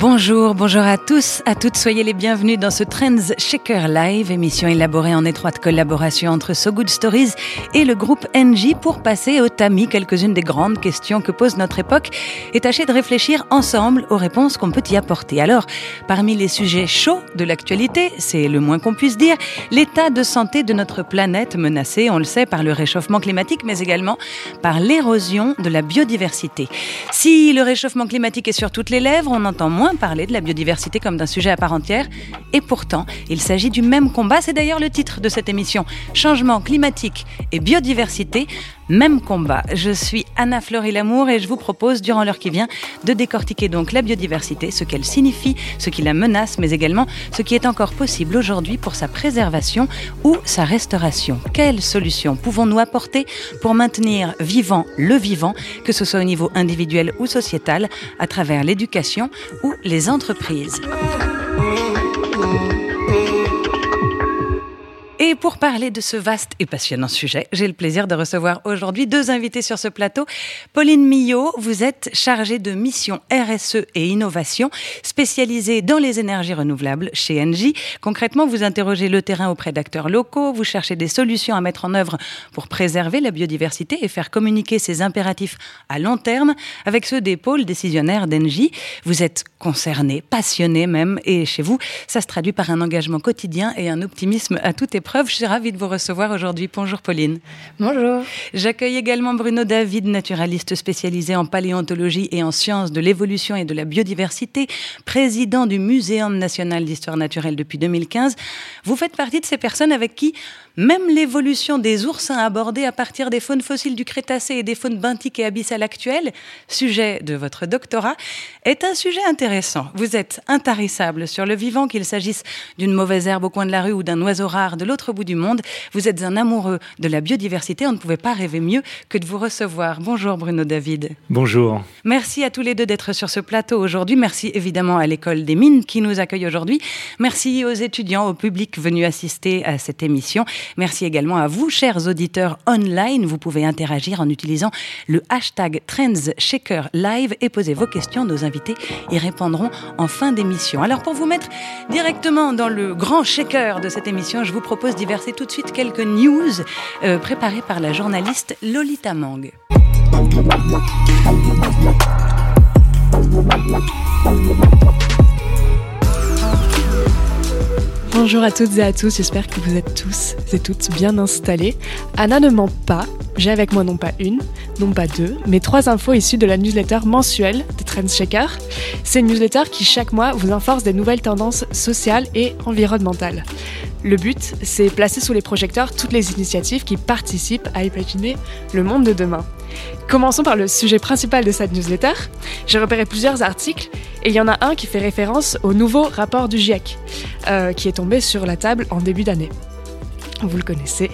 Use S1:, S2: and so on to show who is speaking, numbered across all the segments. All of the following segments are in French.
S1: Bonjour, bonjour à tous, à toutes, soyez les bienvenus dans ce Trends Shaker Live, émission élaborée en étroite collaboration entre So Good Stories et le groupe NJ pour passer au tamis quelques-unes des grandes questions que pose notre époque et tâcher de réfléchir ensemble aux réponses qu'on peut y apporter. Alors, parmi les sujets chauds de l'actualité, c'est le moins qu'on puisse dire, l'état de santé de notre planète menacée, on le sait, par le réchauffement climatique, mais également par l'érosion de la biodiversité. Si le réchauffement climatique est sur toutes les lèvres, on entend moins parler de la biodiversité comme d'un sujet à part entière. Et pourtant, il s'agit du même combat. C'est d'ailleurs le titre de cette émission. Changement climatique et biodiversité, même combat. Je suis Anna Fleury Lamour et je vous propose, durant l'heure qui vient, de décortiquer donc la biodiversité, ce qu'elle signifie, ce qui la menace, mais également ce qui est encore possible aujourd'hui pour sa préservation ou sa restauration. Quelles solutions pouvons-nous apporter pour maintenir vivant le vivant, que ce soit au niveau individuel ou sociétal, à travers l'éducation ou les entreprises? Et pour parler de ce vaste et passionnant sujet, j'ai le plaisir de recevoir aujourd'hui deux invités sur ce plateau. Pauline Millot, vous êtes chargée de mission RSE et innovation, spécialisée dans les énergies renouvelables chez Engie. Concrètement, vous interrogez le terrain auprès d'acteurs locaux, vous cherchez des solutions à mettre en œuvre pour préserver la biodiversité et faire communiquer ces impératifs à long terme avec ceux des pôles décisionnaires d'Engie. Vous êtes concerné, passionné même, et chez vous, ça se traduit par un engagement quotidien et un optimisme à toute épreuve je suis ravie de vous recevoir aujourd'hui. Bonjour Pauline.
S2: Bonjour.
S1: J'accueille également Bruno David, naturaliste spécialisé en paléontologie et en sciences de l'évolution et de la biodiversité, président du Muséum national d'histoire naturelle depuis 2015. Vous faites partie de ces personnes avec qui même l'évolution des oursins abordée à partir des faunes fossiles du Crétacé et des faunes benthiques et abyssales actuelles, sujet de votre doctorat, est un sujet intéressant. Vous êtes intarissable sur le vivant, qu'il s'agisse d'une mauvaise herbe au coin de la rue ou d'un oiseau rare de l'autre bout du monde. Vous êtes un amoureux de la biodiversité. On ne pouvait pas rêver mieux que de vous recevoir. Bonjour Bruno David.
S3: Bonjour.
S1: Merci à tous les deux d'être sur ce plateau aujourd'hui. Merci évidemment à l'école des mines qui nous accueille aujourd'hui. Merci aux étudiants, au public venu assister à cette émission. Merci également à vous, chers auditeurs online. Vous pouvez interagir en utilisant le hashtag TrendsShakerLive et poser vos questions. Nos invités y répondront en fin d'émission. Alors pour vous mettre directement dans le grand shaker de cette émission, je vous propose d'y verser tout de suite quelques news euh, préparées par la journaliste Lolita Mang.
S4: Bonjour à toutes et à tous, j'espère que vous êtes tous et toutes bien installés. Anna ne ment pas, j'ai avec moi non pas une, non pas deux, mais trois infos issues de la newsletter mensuelle de Trendshaker. C'est une newsletter qui chaque mois vous informe des nouvelles tendances sociales et environnementales. Le but, c'est placer sous les projecteurs toutes les initiatives qui participent à imaginer le monde de demain. Commençons par le sujet principal de cette newsletter. J'ai repéré plusieurs articles et il y en a un qui fait référence au nouveau rapport du GIEC, euh, qui est tombé sur la table en début d'année. Vous le connaissez,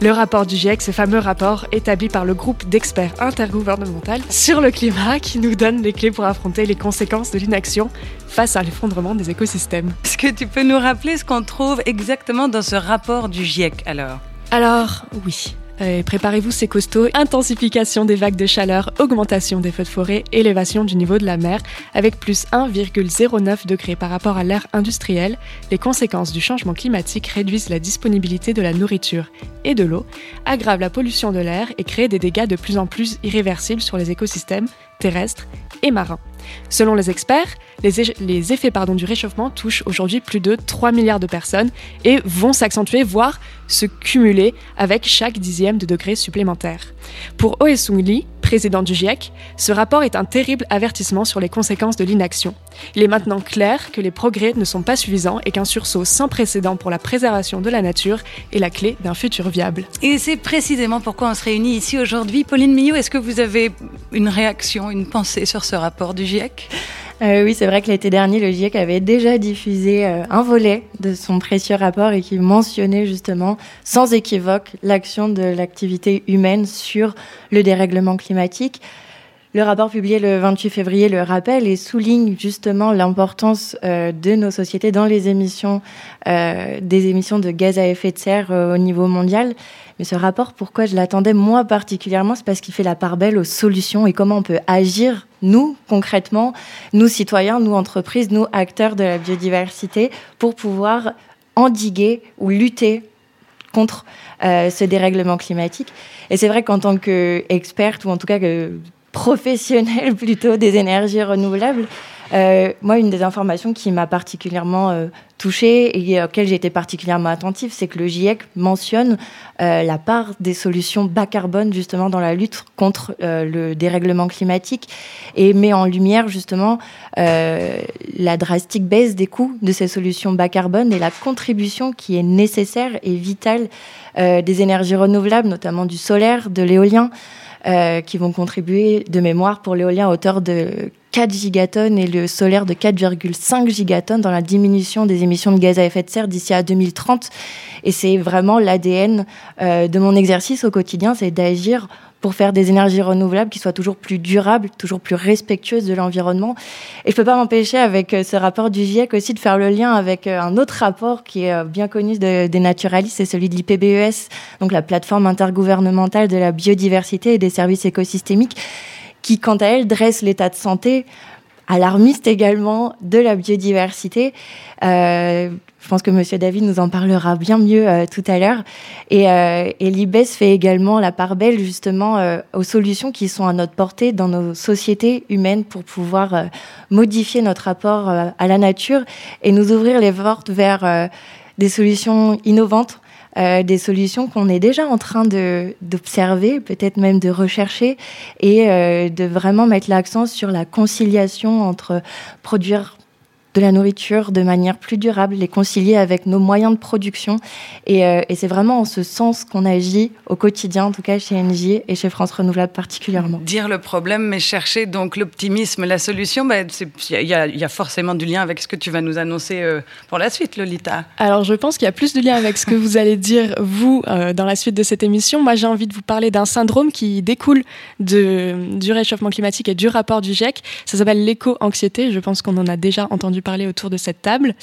S4: le rapport du GIEC, ce fameux rapport établi par le groupe d'experts intergouvernemental sur le climat qui nous donne les clés pour affronter les conséquences de l'inaction face à l'effondrement des écosystèmes.
S1: Est-ce que tu peux nous rappeler ce qu'on trouve exactement dans ce rapport du GIEC alors?
S4: Alors, oui. Euh, préparez-vous, c'est costaud. Intensification des vagues de chaleur, augmentation des feux de forêt, élévation du niveau de la mer, avec plus 1,09 degrés par rapport à l'ère industrielle. Les conséquences du changement climatique réduisent la disponibilité de la nourriture et de l'eau, aggravent la pollution de l'air et créent des dégâts de plus en plus irréversibles sur les écosystèmes terrestres et marins. Selon les experts, les, effets du réchauffement touchent aujourd'hui plus de 3 milliards de personnes et vont s'accentuer, voire se cumuler avec chaque dixième de degré supplémentaire. Pour Oesung Lee, président du GIEC, ce rapport est un terrible avertissement sur les conséquences de l'inaction. Il est maintenant clair que les progrès ne sont pas suffisants et qu'un sursaut sans précédent pour la préservation de la nature est la clé d'un futur viable.
S1: Et c'est précisément pourquoi on se réunit ici aujourd'hui. Pauline Millot, est-ce que vous avez une réaction, une pensée sur ce rapport du GIEC
S2: euh, oui, c'est vrai que l'été dernier, le GIEC avait déjà diffusé euh, un volet de son précieux rapport et qui mentionnait justement sans équivoque l'action de l'activité humaine sur le dérèglement climatique. Le rapport publié le 28 février le rappelle et souligne justement l'importance euh, de nos sociétés dans les émissions, euh, des émissions de gaz à effet de serre euh, au niveau mondial. Mais ce rapport, pourquoi je l'attendais moi particulièrement, c'est parce qu'il fait la part belle aux solutions et comment on peut agir, nous, concrètement, nous citoyens, nous entreprises, nous acteurs de la biodiversité, pour pouvoir endiguer ou lutter contre ce dérèglement climatique. Et c'est vrai qu'en tant qu'experte, ou en tout cas que professionnel plutôt des énergies renouvelables. Euh, moi, une des informations qui m'a particulièrement euh, touchée et auxquelles j'ai été particulièrement attentive, c'est que le GIEC mentionne euh, la part des solutions bas carbone justement dans la lutte contre le dérèglement climatique et met en lumière justement la drastique baisse des coûts de ces solutions bas carbone et la contribution qui est nécessaire et vitale des énergies renouvelables, notamment du solaire, de l'éolien. Qui vont contribuer de mémoire pour l'éolien à hauteur de 4 gigatonnes et le solaire de 4,5 gigatonnes dans la diminution des émissions de gaz à effet de serre d'ici à 2030. Et c'est vraiment l'ADN euh, de mon exercice au quotidien, c'est d'agir pour faire des énergies renouvelables qui soient toujours plus durables, toujours plus respectueuses de l'environnement. Et je peux pas m'empêcher avec euh, ce rapport du GIEC aussi de faire le lien avec euh, un autre rapport qui est bien connu des naturalistes, c'est celui de l'IPBES, donc la plateforme intergouvernementale de la biodiversité et des services écosystémiques, qui quant à elle dresse l'état de santé alarmiste également de la biodiversité. Euh, je pense que Monsieur David nous en parlera bien mieux euh, tout à l'heure. Et, euh, et l'IBES fait également la part belle justement aux solutions qui sont à notre portée dans nos sociétés humaines pour pouvoir modifier notre rapport à la nature et nous ouvrir les portes vers des solutions innovantes euh, des solutions qu'on est déjà en train d'observer, peut-être même de rechercher, et euh, de vraiment mettre l'accent sur la conciliation entre produire de la nourriture de manière plus durable, les concilier avec nos moyens de production. Et, euh, et c'est vraiment en ce sens qu'on agit au quotidien, en tout cas chez NJ et chez France Renouvelable particulièrement.
S1: Dire le problème, mais chercher donc l'optimisme, la solution, il bah, y, y, a forcément du lien avec ce que tu vas nous annoncer euh, pour la suite, Lolita.
S4: Alors je pense qu'il y a plus de lien avec ce que vous allez dire, vous, euh, dans la suite de cette émission. Moi, j'ai envie de vous parler d'un syndrome qui découle de, du réchauffement climatique et du rapport du GIEC. Ça s'appelle l'éco-anxiété. Je pense qu'on en a déjà entendu parler autour de cette table.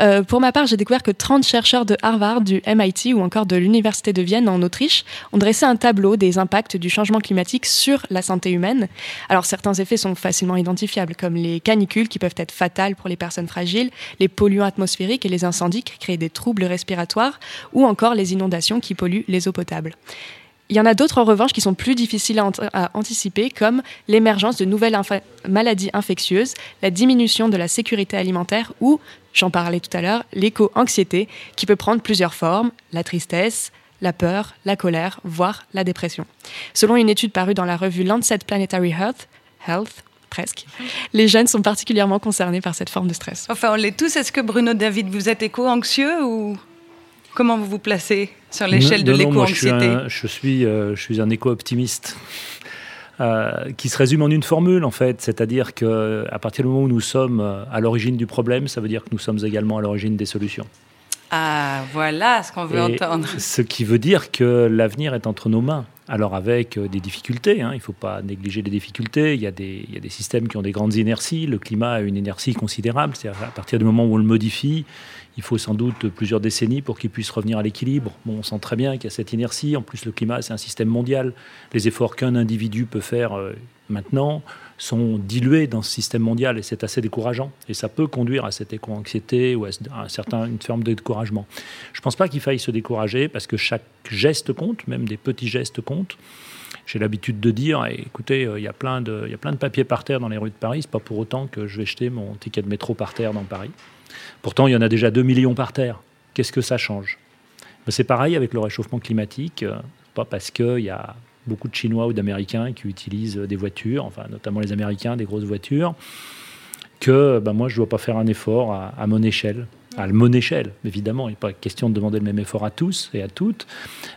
S4: Euh, pour ma part, j'ai découvert que 30 chercheurs de Harvard, du MIT ou encore de l'Université de Vienne en Autriche ont dressé un tableau des impacts du changement climatique sur la santé humaine. Alors certains effets sont facilement identifiables, comme les canicules qui peuvent être fatales pour les personnes fragiles, les polluants atmosphériques et les incendies qui créent des troubles respiratoires, ou encore les inondations qui polluent les eaux potables. Il y en a d'autres en revanche qui sont plus difficiles à, anticiper, comme l'émergence de nouvelles maladies infectieuses, la diminution de la sécurité alimentaire ou, j'en parlais tout à l'heure, l'éco-anxiété, qui peut prendre plusieurs formes, la tristesse, la peur, la colère, voire la dépression. Selon une étude parue dans la revue Lancet Planetary Health, Health presque. Les jeunes sont particulièrement concernés par cette forme de stress.
S1: Enfin, on l'est tous. Est-ce que Bruno David, vous êtes éco-anxieux ou Comment vous vous placez sur l'échelle de l'éco-anxiété
S3: je, suis, euh, je suis un éco-optimiste. Euh, qui se résume en une formule en fait, c'est-à-dire que à partir du moment où nous sommes euh, à l'origine du problème, ça veut dire que nous sommes également à l'origine des solutions.
S1: Ah, voilà ce qu'on veut entendre.
S3: Ce qui veut dire que l'avenir est entre nos mains. Alors avec des difficultés, hein, il ne faut pas négliger les difficultés, il y, a des, il y, a des, systèmes qui ont des grandes inerties, le climat a une inertie considérable, c'est-à-dire à partir du moment où on le modifie, il faut sans doute plusieurs décennies pour qu'il puisse revenir à l'équilibre. On sent très bien qu'il y a cette inertie. En plus, le climat, c'est un système mondial. Les efforts qu'un individu peut faire euh, maintenant sont dilués dans ce système mondial et c'est assez décourageant. Et ça peut conduire à cette éco-anxiété ou à une forme de découragement. Je ne pense pas qu'il faille se décourager parce que chaque geste compte, même des petits gestes comptent. J'ai l'habitude de dire, écoutez, euh, il y, a plein de, de papiers par terre dans les rues de Paris, c'est pas pour autant que je vais jeter mon ticket de métro par terre dans Paris. Pourtant, il y en a déjà 2 millions par terre. Qu'est-ce que ça change? Ben, C'est pareil avec le réchauffement climatique, euh, pas parce qu'il y a beaucoup de Chinois ou d'Américains qui utilisent des voitures, enfin notamment les Américains, des grosses voitures, que ben, moi je ne dois pas faire un effort à mon échelle à mon échelle, évidemment. Il n'est pas question de demander le même effort à tous et à toutes,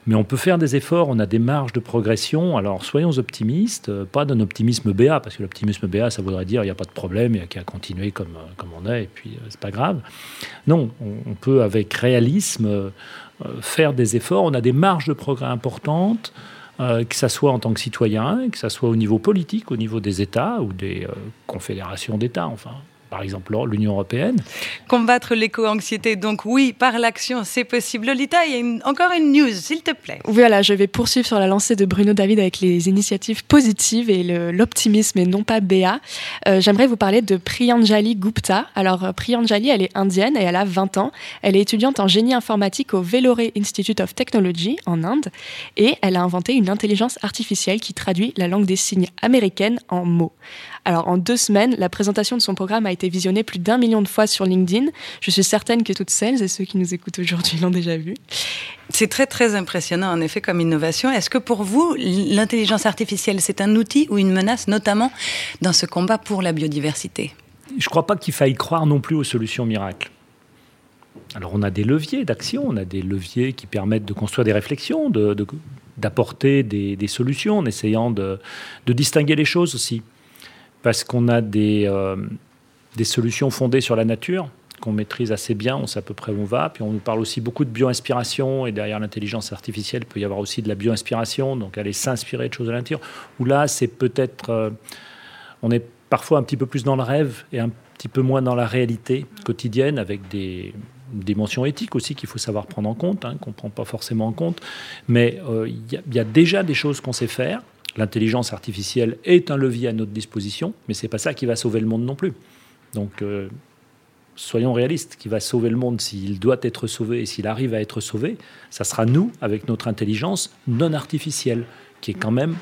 S3: mais on peut faire des efforts, on a des marges de progression. Alors soyons optimistes, euh, pas d'un optimisme BA, parce que l'optimisme BA, ça voudrait dire il n'y a pas de problème, il n'y a qu'à continuer comme, euh, comme on est, et puis euh, c'est pas grave. Non, on, peut avec réalisme faire des efforts, on a des marges de progrès importantes. que ce soit en tant que citoyen, que ce soit au niveau politique, au niveau des États ou des confédérations d'États, enfin par exemple l'Union européenne.
S1: Combattre l'éco-anxiété, donc oui, par l'action, c'est possible. Lolita, il y a encore une news, s'il te plaît.
S4: Voilà, je vais poursuivre sur la lancée de Bruno David avec les initiatives positives et l'optimisme et non pas Béa. Euh, j'aimerais vous parler de Priyanjali Gupta. Alors, Priyanjali, elle est indienne et elle a 20 ans. Elle est étudiante en génie informatique au Vellore Institute of Technology en Inde et elle a inventé une intelligence artificielle qui traduit la langue des signes américaine en mots. Alors en deux semaines, la présentation de son programme a été visionnée plus d'un million de fois sur LinkedIn. Je suis certaine que toutes celles et ceux qui nous écoutent aujourd'hui l'ont déjà vu.
S1: C'est très très impressionnant en effet comme innovation. Est-ce que pour vous, l'intelligence artificielle, c'est un outil ou une menace, notamment dans ce combat pour la biodiversité?
S3: Je ne crois pas qu'il faille croire non plus aux solutions miracles. Alors on a des leviers d'action, on a des leviers qui permettent de construire des réflexions, d'apporter des, solutions en essayant de, distinguer les choses aussi parce qu'on a des, euh, des solutions fondées sur la nature qu'on maîtrise assez bien, on sait à peu près où on va. Puis on nous parle aussi beaucoup de bio-inspiration, et derrière l'intelligence artificielle, il peut y avoir aussi de la bio-inspiration, donc aller s'inspirer de choses de la nature. Où là, c'est peut-être. Euh, on est parfois un petit peu plus dans le rêve et un petit peu moins dans la réalité quotidienne, avec des dimensions éthiques aussi qu'il faut savoir prendre en compte, hein, qu'on ne prend pas forcément en compte. Mais euh, il y, a déjà des choses qu'on sait faire. L'intelligence artificielle est un levier à notre disposition, mais c'est pas ça qui va sauver le monde non plus. Donc, euh, soyons réalistes, qui va sauver le monde s'il doit être sauvé et s'il arrive à être sauvé, ça sera nous, avec notre intelligence non artificielle, qui est quand même,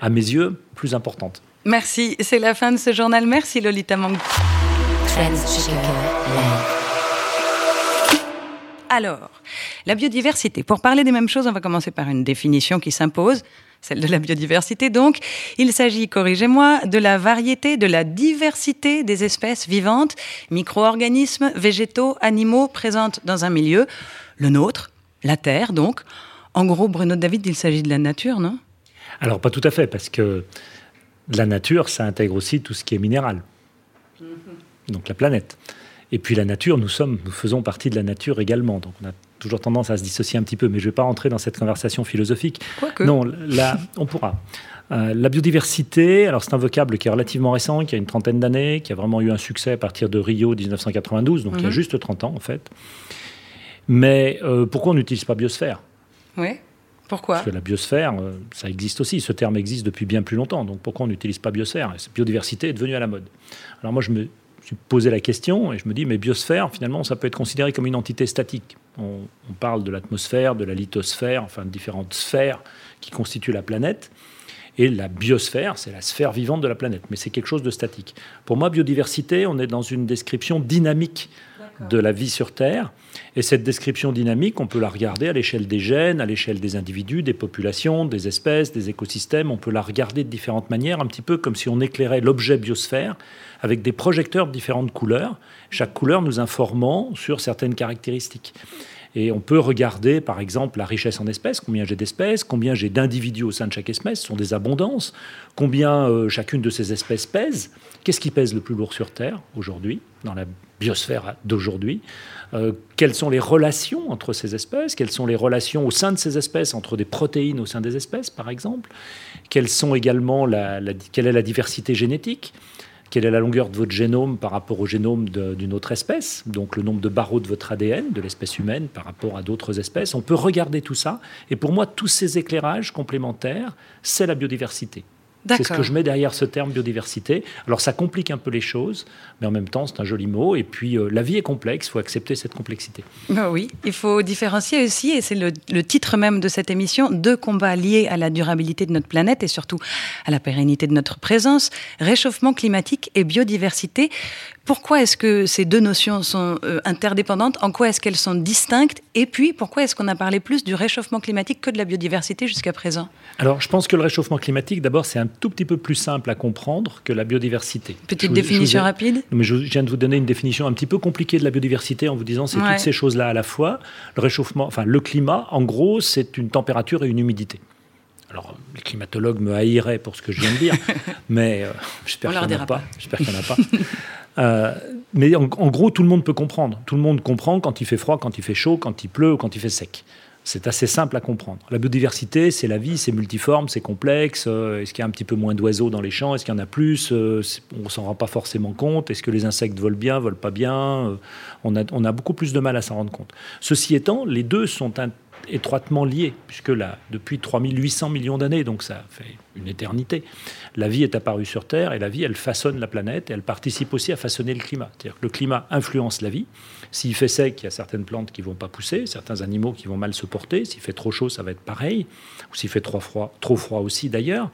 S3: à mes yeux, plus importante.
S1: Merci, c'est la fin de ce journal. Merci Lolita Mang. Alors, la biodiversité. Pour parler des mêmes choses, on va commencer par une définition qui s'impose celle de la biodiversité donc. Il s'agit, corrigez-moi, de la variété, de la diversité des espèces vivantes, micro-organismes, végétaux, animaux présentes dans un milieu, le nôtre, la Terre donc. En gros, Bruno David, il s'agit de la nature, non?
S3: Alors pas tout à fait, parce que la nature, ça intègre aussi tout ce qui est minéral, mm-hmm. donc la planète. Et puis la nature, nous sommes, nous faisons partie de la nature également. Donc on a toujours tendance à se dissocier un petit peu, mais je ne vais pas rentrer dans cette conversation philosophique. Non, là, on pourra. Euh, la biodiversité, alors c'est un vocable qui est relativement récent, qui a une trentaine d'années, qui a vraiment eu un succès à partir de Rio 1992, donc il y a mhm. juste 30 ans en fait. Mais euh, pourquoi on n'utilise pas biosphère?
S1: Oui. Pourquoi?
S3: Parce que la biosphère, euh, ça existe aussi. Ce terme existe depuis bien plus longtemps. Donc pourquoi on n'utilise pas biosphère? Cette biodiversité est devenue à la mode. Alors moi, je me suis posé la question et je me dis, mais biosphère, finalement, ça peut être considéré comme une entité statique. On, parle de l'atmosphère, de la lithosphère, enfin de différentes sphères qui constituent la planète. Et la biosphère, c'est la sphère vivante de la planète, mais c'est quelque chose de statique. Pour moi, biodiversité, on est dans une description dynamique de la vie sur Terre. Et cette description dynamique, on peut la regarder à l'échelle des gènes, à l'échelle des individus, des populations, des espèces, des écosystèmes. On peut la regarder de différentes manières, un petit peu comme si on éclairait l'objet biosphère avec des projecteurs de différentes couleurs, chaque couleur nous informant sur certaines caractéristiques. Et on peut regarder, par exemple, la richesse en espèces, combien j'ai d'espèces, combien j'ai d'individus au sein de chaque espèce, ce sont des abondances, combien euh, chacune de ces espèces pèse, qu'est-ce qui pèse le plus lourd sur Terre aujourd'hui, dans la biosphère d'aujourd'hui, euh, quelles sont les relations entre ces espèces, quelles sont les relations au sein de ces espèces, entre des protéines au sein des espèces, par exemple, quelles sont également quelle est la diversité génétique, quelle est la longueur de votre génome par rapport au génome d'une autre espèce, donc le nombre de barreaux de votre ADN, de l'espèce humaine par rapport à d'autres espèces. On peut regarder tout ça. Et pour moi, tous ces éclairages complémentaires, c'est la biodiversité. C'est ce que je mets derrière ce terme biodiversité. Alors ça complique un peu les choses, mais en même temps c'est un joli mot. Et puis euh, la vie est complexe, il faut accepter cette complexité.
S1: Bah oui, il faut différencier aussi, et c'est le, le, titre même de cette émission, deux combats liés à la durabilité de notre planète et surtout à la pérennité de notre présence, réchauffement climatique et biodiversité. Pourquoi est-ce que ces deux notions sont euh, interdépendantes? En quoi est-ce qu'elles sont distinctes? Et puis, pourquoi est-ce qu'on a parlé plus du réchauffement climatique que de la biodiversité jusqu'à présent?
S3: Alors, je pense que le réchauffement climatique, d'abord, c'est un tout petit peu plus simple à comprendre que la biodiversité.
S1: Petite définition rapide
S3: Mais je viens de vous donner une définition un petit peu compliquée de la biodiversité en vous disant c'est toutes ces choses-là à la fois. Le réchauffement, enfin, le climat, en gros, c'est une température et une humidité. Alors, les climatologues me haïraient pour ce que je viens de dire, mais euh, j'espère qu'il n'y en a pas. J'espère qu'il n'y en a pas. Euh, mais en, gros, tout le monde peut comprendre. Tout le monde comprend quand il fait froid, quand il fait chaud, quand il pleut ou quand il fait sec. C'est assez simple à comprendre. La biodiversité, c'est la vie, c'est multiforme, c'est complexe. Euh, est-ce qu'il y a un petit peu moins d'oiseaux dans les champs? Est-ce qu'il y en a plus? Euh, On s'en rend pas forcément compte. Est-ce que les insectes volent bien, volent pas bien? Euh, on a, on a beaucoup plus de mal à s'en rendre compte. Ceci étant, les deux sont un, étroitement liés, puisque là, depuis 3800 millions d'années, donc ça fait une éternité, la vie est apparue sur Terre et la vie, elle façonne la planète et elle participe aussi à façonner le climat. C'est-à-dire que le climat influence la vie. S'il fait sec, il y a certaines plantes qui vont pas pousser, certains animaux qui vont mal se porter. S'il fait trop chaud, ça va être pareil. Ou s'il fait trop froid, trop froid aussi d'ailleurs.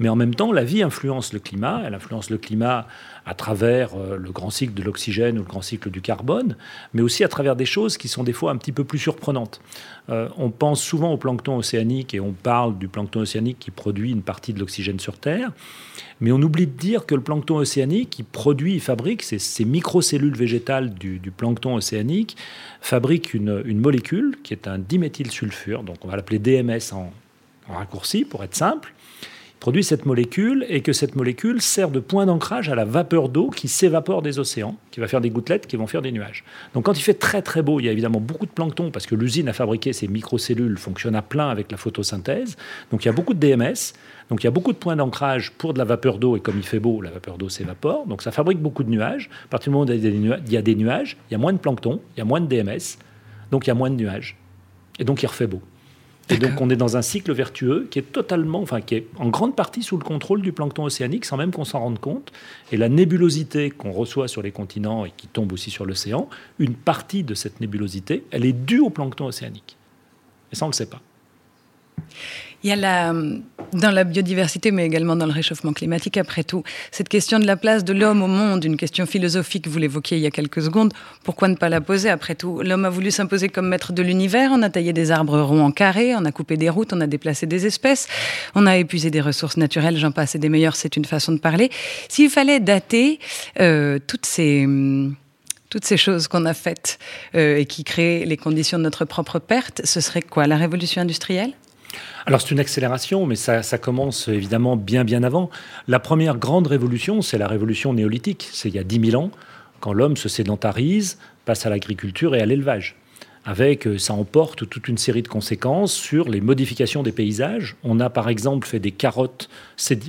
S3: Mais en même temps, la vie influence le climat. Elle influence le climat à travers euh, le grand cycle de l'oxygène ou le grand cycle du carbone, mais aussi à travers des choses qui sont des fois un petit peu plus surprenantes. Euh, on pense souvent au plancton océanique et on parle du plancton océanique qui produit une partie de l'oxygène sur Terre, mais on oublie de dire que le plancton océanique, qui produit, il fabrique, ces, ces microcellules végétales du, plancton océanique, fabrique une, molécule qui est un diméthylsulfure, donc on va l'appeler DMS en raccourci pour être simple, produit cette molécule et que cette molécule sert de point d'ancrage à la vapeur d'eau qui s'évapore des océans, qui va faire des gouttelettes qui vont faire des nuages. Donc quand il fait très très beau, il y a évidemment beaucoup de plancton parce que l'usine à fabriquer ces microcellules fonctionne à plein avec la photosynthèse. Donc il y a beaucoup de DMS, donc il y a beaucoup de points d'ancrage pour de la vapeur d'eau et comme il fait beau, la vapeur d'eau s'évapore. Donc ça fabrique beaucoup de nuages. À partir du moment où il y a des nuages, il y a moins de plancton, il y a moins de DMS, donc il y a moins de nuages. Et donc il refait beau. Et donc on est dans un cycle vertueux qui est totalement, enfin qui est en grande partie sous le contrôle du plancton océanique sans même qu'on s'en rende compte. Et la nébulosité qu'on reçoit sur les continents et qui tombe aussi sur l'océan, une partie de cette nébulosité, elle est due au plancton océanique. Et ça on ne le sait pas.
S1: Il y a la, dans la biodiversité, mais également dans le réchauffement climatique, après tout, cette question de la place de l'homme au monde, une question philosophique, vous l'évoquiez il y a quelques secondes, pourquoi ne pas la poser après tout? L'homme a voulu s'imposer comme maître de l'univers, on a taillé des arbres ronds en carré, on a coupé des routes, on a déplacé des espèces, on a épuisé des ressources naturelles, j'en passe et des meilleures, c'est une façon de parler. S'il fallait dater euh, toutes ces toutes ces choses qu'on a faites euh, et qui créent les conditions de notre propre perte, ce serait quoi? La révolution industrielle?
S3: Alors c'est une accélération, mais ça, commence évidemment bien bien avant. La première grande révolution, c'est la révolution néolithique. C'est il y a 10 000 ans, quand l'homme se sédentarise, passe à l'agriculture et à l'élevage. Avec, euh, ça emporte toute une série de conséquences sur les modifications des paysages. On a par exemple fait des carottes,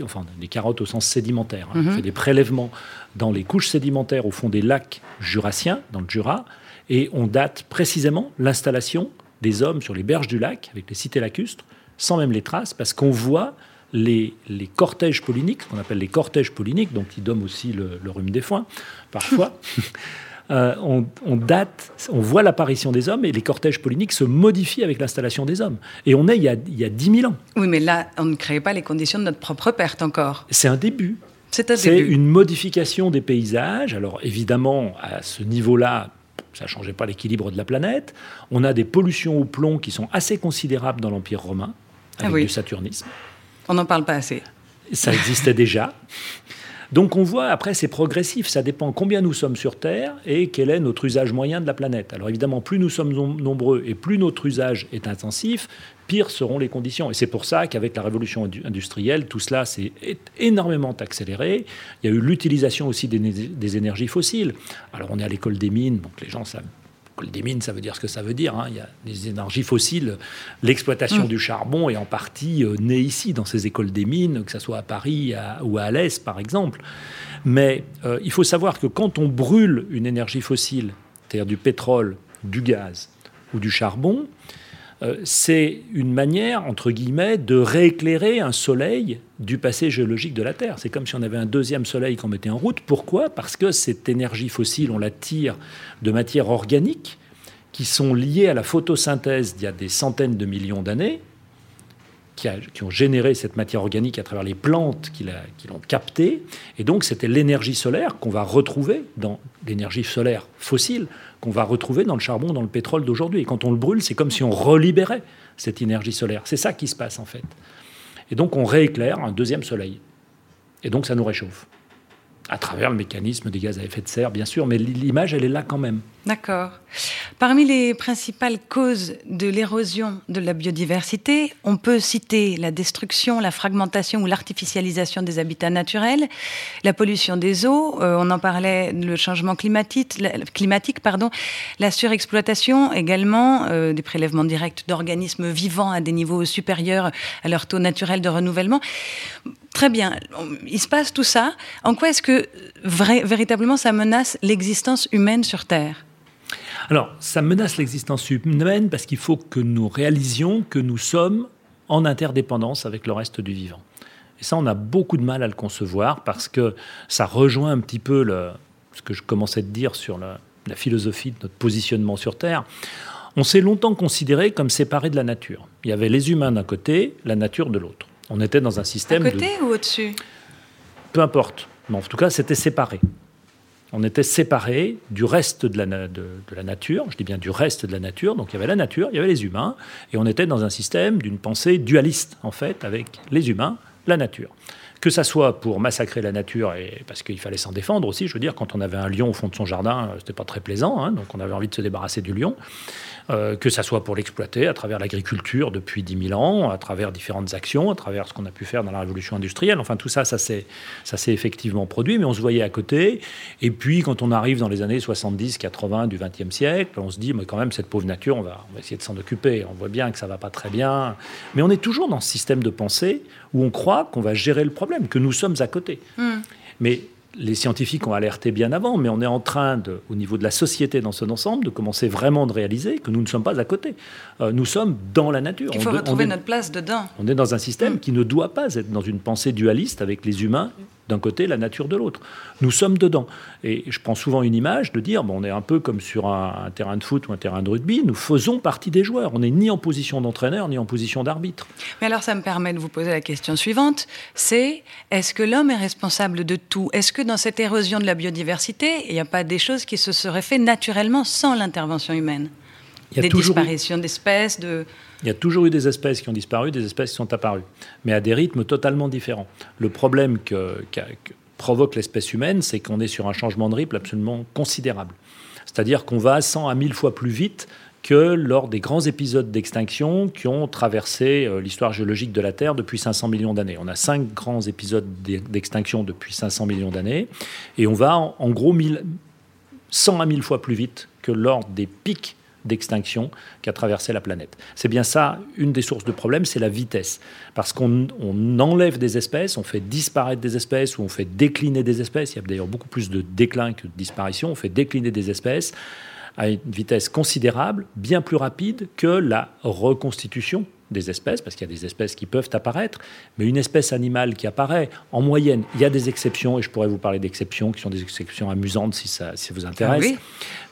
S3: enfin des carottes au sens sédimentaire, hein. mhm. fait des prélèvements dans les couches sédimentaires au fond des lacs jurassiens, dans le Jura, et on date précisément l'installation des hommes sur les berges du lac, avec les cités lacustres, sans même les traces, parce qu'on voit les, les, cortèges polliniques, qu'on appelle les cortèges polliniques, donc qui donnent aussi le, rhume des foins, parfois. Euh, on, date, on voit l'apparition des hommes et les cortèges polliniques se modifient avec l'installation des hommes. Et on est il y, a, il y a 10 000 ans.
S1: Oui, mais là, on ne crée pas les conditions de notre propre perte encore.
S3: C'est un début.
S1: C'est un
S3: C'est une modification des paysages. Alors évidemment, à ce niveau-là, ça ne changeait pas l'équilibre de la planète. On a des pollutions au plomb qui sont assez considérables dans l'Empire romain, ah avec du saturnisme.
S1: On n'en parle pas assez.
S3: Ça existait déjà. Donc on voit, après, c'est progressif, ça dépend combien nous sommes sur Terre et quel est notre usage moyen de la planète. Alors évidemment, plus nous sommes nombreux et plus notre usage est intensif, pire seront les conditions. Et c'est pour ça qu'avec la révolution industrielle, tout cela s'est énormément accéléré. Il y a eu l'utilisation aussi des, énergies fossiles. Alors on est à l'école des mines, donc les gens savent des mines, ça veut dire ce que ça veut dire. Hein. Il y a des énergies fossiles. L'exploitation mm. du charbon est en partie euh, née ici, dans ces écoles des mines, que ce soit à Paris ou à Alès, par exemple. Mais euh, il faut savoir que quand on brûle une énergie fossile, c'est-à-dire du pétrole, du gaz ou du charbon, euh, c'est une manière, entre guillemets, de rééclairer un soleil du passé géologique de la Terre. C'est comme si on avait un deuxième soleil qu'on mettait en route. Pourquoi? Parce que cette énergie fossile, on la tire de matières organiques qui sont liées à la photosynthèse d'il y a des centaines de millions d'années, qui, ont généré cette matière organique à travers les plantes qui l'ont captée. Et donc, c'était l'énergie solaire qu'on va retrouver dans l'énergie solaire fossile, qu'on va retrouver dans le charbon, dans le pétrole d'aujourd'hui. Et quand on le brûle, c'est comme si on relibérait cette énergie solaire. C'est ça qui se passe, en fait. Et donc, on rééclaire un deuxième soleil. Et donc, ça nous réchauffe à travers le mécanisme des gaz à effet de serre, bien sûr, mais l'image, elle est là quand même.
S1: D'accord. Parmi les principales causes de l'érosion de la biodiversité, on peut citer la destruction, la fragmentation ou l'artificialisation des habitats naturels, la pollution des eaux, euh, on en parlait, le changement climatique, la, climatique pardon, la surexploitation également euh, des prélèvements directs d'organismes vivants à des niveaux supérieurs à leur taux naturel de renouvellement. Très bien, il se passe tout ça. En quoi est-ce que véritablement ça menace l'existence humaine sur Terre?
S3: Alors, ça menace l'existence humaine parce qu'il faut que nous réalisions que nous sommes en interdépendance avec le reste du vivant. Et ça, on a beaucoup de mal à le concevoir parce que ça rejoint un petit peu ce que je commençais de dire sur la, philosophie de notre positionnement sur Terre. On s'est longtemps considéré comme séparé de la nature. Il y avait les humains d'un côté, la nature de l'autre. On était dans un système.
S1: À côté ou au-dessus?
S3: Peu importe. Mais en tout cas, c'était séparé on était séparés du reste de la, de, la, nature, je dis bien du reste de la nature, donc il y avait la nature, il y avait les humains, et on était dans un système d'une pensée dualiste, en fait, avec les humains, la nature. Que ça soit pour massacrer la nature, et parce qu'il fallait s'en défendre aussi, je veux dire, quand on avait un lion au fond de son jardin, euh, c'était pas très plaisant, hein, donc on avait envie de se débarrasser du lion. Euh, que ça soit pour l'exploiter à travers l'agriculture depuis 10 000 ans, à travers différentes actions, à travers ce qu'on a pu faire dans la révolution industrielle. Enfin, tout ça, ça s'est, effectivement produit, mais on se voyait à côté. Et puis, quand on arrive dans les années 70, 80 du XXe siècle, on se dit, mais quand même, cette pauvre nature, on va, on va essayer de s'en occuper. On voit bien que ça va pas très bien. Mais on est toujours dans ce système de pensée où on croit qu'on va gérer le problème, que nous sommes à côté. Hmm. Mais les scientifiques ont alerté bien avant, mais on est en train, de, au niveau de la société dans son ensemble, de commencer vraiment de réaliser que nous ne sommes pas à côté. Euh, nous sommes dans la nature.
S1: Il faut retrouver notre place dedans.
S3: On est dans un système mm. qui ne doit pas être dans une pensée dualiste avec les humains d'un côté, la nature de l'autre. Nous sommes dedans. Et je prends souvent une image de dire, bon, on est un peu comme sur un, terrain de foot ou un terrain de rugby, nous faisons partie des joueurs. On n'est ni en position d'entraîneur, ni en position d'arbitre.
S1: Mais alors ça me permet de vous poser la question suivante, c'est est-ce que l'homme est responsable de tout? Est-ce que dans cette érosion de la biodiversité, il n'y a pas des choses qui se seraient faites naturellement sans l'intervention humaine? Des disparitions d'espèces, de...
S3: Il y a toujours eu des espèces qui ont disparu, des espèces qui sont apparues, mais à des rythmes totalement différents. Le problème que, provoque l'espèce humaine, c'est qu'on est sur un changement de rythme absolument considérable. C'est-à-dire qu'on va 100 à 1000 fois plus vite que lors des grands épisodes d'extinction qui ont traversé euh, l'histoire géologique de la Terre depuis 500 millions d'années. On a cinq grands épisodes d'extinction depuis 500 millions d'années, et on va en, gros 100 à 1000 fois plus vite que lors des pics d'extinction qui a traversé la planète. C'est bien ça, une des sources de problème, c'est la vitesse. Parce qu'on enlève des espèces, on fait disparaître des espèces ou on fait décliner des espèces. Il y a d'ailleurs beaucoup plus de déclin que de disparition. On fait décliner des espèces à une vitesse considérable, bien plus rapide que la reconstitution des espèces, parce qu'il y a des espèces qui peuvent apparaître, mais une espèce animale qui apparaît, en moyenne, il y a des exceptions, et je pourrais vous parler d'exceptions qui sont des exceptions amusantes si ça, si vous intéresse, ah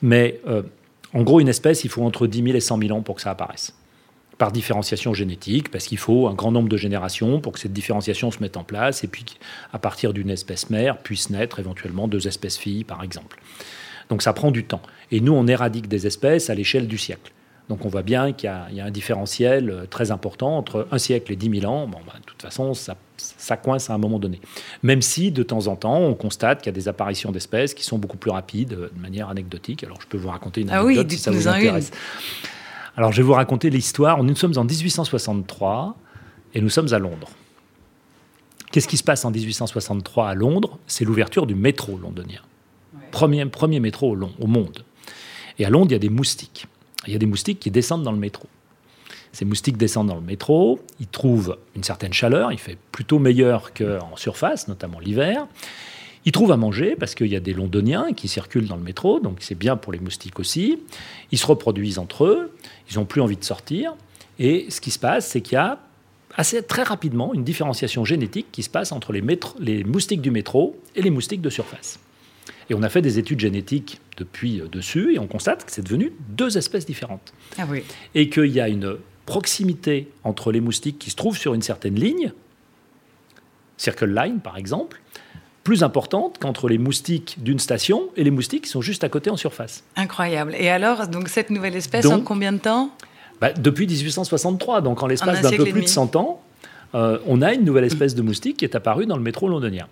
S3: mais euh, en gros, une espèce, il faut entre 10 000 et 100 000 ans pour que ça apparaisse. Par différenciation génétique, parce qu'il faut un grand nombre de générations pour que cette différenciation se mette en place, et puis à partir d'une espèce mère puissent naître éventuellement deux espèces filles, par exemple. Donc ça prend du temps. Et nous, on éradique des espèces à l'échelle du siècle. Donc on voit bien qu'il y, a un différentiel euh, très important entre un siècle et 10 000 ans. Bon, bah, de toute façon, ça, ça, coince à un moment donné. Même si de temps en temps, on constate qu'il y a des apparitions d'espèces qui sont beaucoup plus rapides euh, de manière anecdotique. Alors je peux vous raconter une anecdote
S1: ah oui,
S3: si ça vous intéresse. Alors je vais vous raconter l'histoire. Nous sommes en 1863 et nous sommes à Londres. Qu'est-ce qui se passe en 1863 à Londres? C'est l'ouverture du métro londonien. Premier, premier métro au, au monde. Et à Londres, il y a des moustiques il y a des moustiques qui descendent dans le métro. Ces moustiques descendent dans le métro, ils trouvent une certaine chaleur, il fait plutôt meilleur qu'en surface, notamment l'hiver. Ils trouvent à manger parce qu'il y a des londoniens qui circulent dans le métro, donc c'est bien pour les moustiques aussi. Ils se reproduisent entre eux, ils n'ont plus envie de sortir. Et ce qui se passe, c'est qu'il y a assez très rapidement une différenciation génétique qui se passe entre les, les moustiques du métro et les moustiques de surface. Et on a fait des études génétiques depuis euh, dessus et on constate que c'est devenu deux espèces différentes.
S1: Ah oui.
S3: Et qu'il y a une proximité entre les moustiques qui se trouvent sur une certaine ligne, Circle Line par exemple, plus importante qu'entre les moustiques d'une station et les moustiques qui sont juste à côté en surface.
S1: Incroyable. Et alors, donc cette nouvelle espèce, en combien de temps?
S3: bah, Depuis 1863, donc en l'espace d'un peu plus de 100 ans, euh, on a une nouvelle espèce de moustique qui est apparue dans le métro londonien.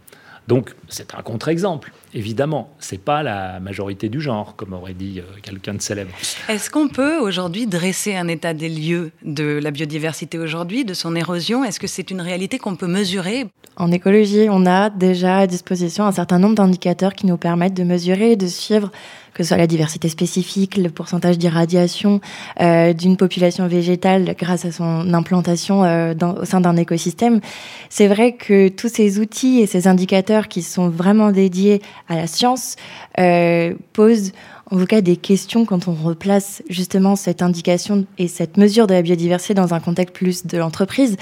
S3: Donc c'est un contre-exemple. Évidemment, c'est pas la majorité du genre, comme aurait dit euh, quelqu'un de célèbre.
S1: Est-ce qu'on peut aujourd'hui dresser un état des lieux de la biodiversité aujourd'hui, de son érosion? Est-ce que c'est une réalité qu'on peut mesurer?
S2: En écologie, on a déjà à disposition un certain nombre d'indicateurs qui nous permettent de mesurer et de suivre que ce soit la diversité spécifique, le pourcentage d'irradiation euh, d'une population végétale grâce à son implantation euh, au sein d'un écosystème. C'est vrai que tous ces outils et ces indicateurs qui sont vraiment dédiés à la science euh, posent en tout cas des questions quand on replace justement cette indication et cette mesure de la biodiversité dans un contexte plus de l'entreprise,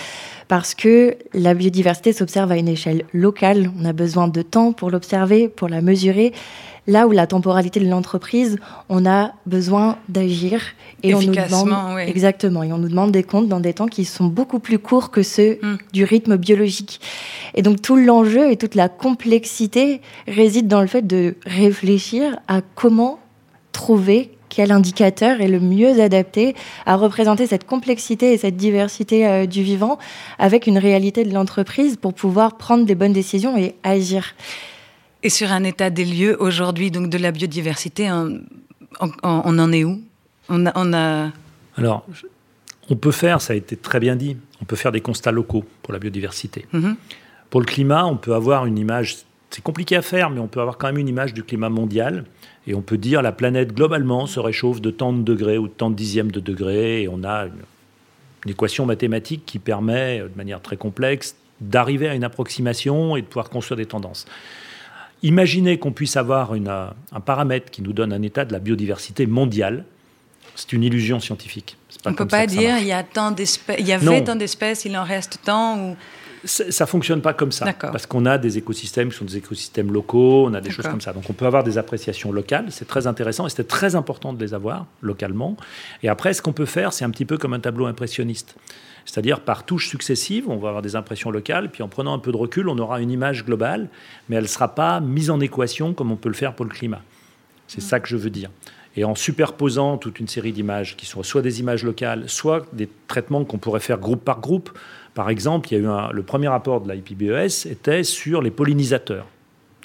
S2: parce que la biodiversité s'observe à une échelle locale. On a besoin de temps pour l'observer, pour la mesurer, Là où la temporalité de l'entreprise, on a besoin d'agir
S1: et on nous demande
S2: exactement et on nous demande des comptes dans des temps qui sont beaucoup plus courts que ceux hmm. du rythme biologique. Et donc tout l'enjeu et toute la complexité réside dans le fait de réfléchir à comment trouver quel indicateur est le mieux adapté à représenter cette complexité et cette diversité euh, du vivant avec une réalité de l'entreprise pour pouvoir prendre des bonnes décisions et agir.
S1: Et sur un état des lieux aujourd'hui, donc de la biodiversité, on, en est où? On a,
S3: Alors, on peut faire, ça a été très bien dit, on peut faire des constats locaux pour la biodiversité. Mhm. Pour le climat, on peut avoir une image, c'est compliqué à faire, mais on peut avoir quand même une image du climat mondial. Et on peut dire la planète globalement se réchauffe de tant de degrés ou de tant de dixièmes de degrés. Et on a une équation mathématique qui permet, de manière très complexe, d'arriver à une approximation et de pouvoir construire des tendances. Imaginez qu'on puisse avoir un paramètre qui nous donne un état de la biodiversité mondiale. C'est une illusion scientifique.
S1: on ne peut pas dire il y, a tant il y avait tant d'espèces, il en reste tant ou...
S3: Ça ne fonctionne pas comme ça. Parce qu'on a des écosystèmes qui sont des écosystèmes locaux, on a des choses comme ça. Donc on peut avoir des appréciations locales, c'est très intéressant et c'était très important de les avoir localement. Et après, ce qu'on peut faire, c'est un petit peu comme un tableau impressionniste. C'est-à-dire par touches successives, on va avoir des impressions locales, puis en prenant un peu de recul, on aura une image globale, mais elle ne sera pas mise en équation comme on peut le faire pour le climat. C'est ça que je veux dire. Et en superposant toute une série d'images qui sont soit des images locales, soit des traitements qu'on pourrait faire groupe par groupe. Par exemple, il y a eu un, le premier rapport de l'IPBES était sur les pollinisateurs.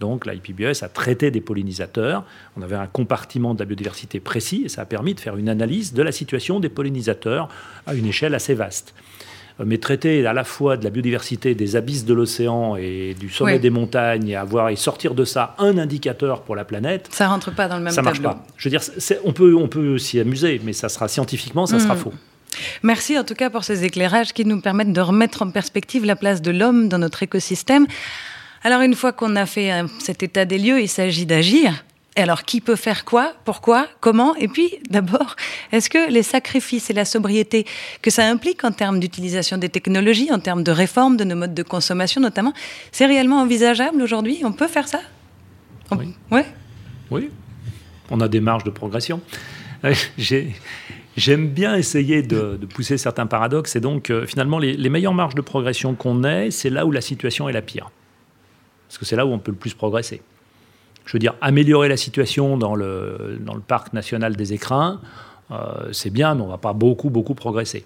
S3: Donc l'IPBES a traité des pollinisateurs. On avait un compartiment de la biodiversité précis et ça a permis de faire une analyse de la situation des pollinisateurs à une échelle assez vaste. Euh, mais traiter à la fois de la biodiversité des abysses de l'océan et du sommet des montagnes et avoir et sortir de ça un indicateur pour la planète,
S1: ça rentre pas dans le même
S3: ça
S1: marche
S3: pas. Je veux dire, on peut on peut s'y amuser, mais ça sera scientifiquement, ça sera hmm. faux.
S1: Merci en tout cas pour ces éclairages qui nous permettent de remettre en perspective la place de l'homme dans notre écosystème. Alors une fois qu'on a fait euh, cet état des lieux, il s'agit d'agir. Et alors, qui peut faire quoi Pourquoi Comment? Et puis, d'abord, est-ce que les sacrifices et la sobriété que ça implique en termes d'utilisation des technologies, en termes de réforme de nos modes de consommation notamment, c'est réellement envisageable aujourd'hui? On peut faire ça?
S3: Oui.
S1: Ouais
S3: oui. On a des marges de progression. J'aime bien essayer de, pousser certains paradoxes. Et donc, euh, finalement, les, meilleures marges de progression qu'on ait, c'est là où la situation est la pire parce que c'est là où on peut le plus progresser. Je veux dire, améliorer la situation dans le, parc national des écrins, euh, c'est bien, mais on ne va pas beaucoup, beaucoup progresser.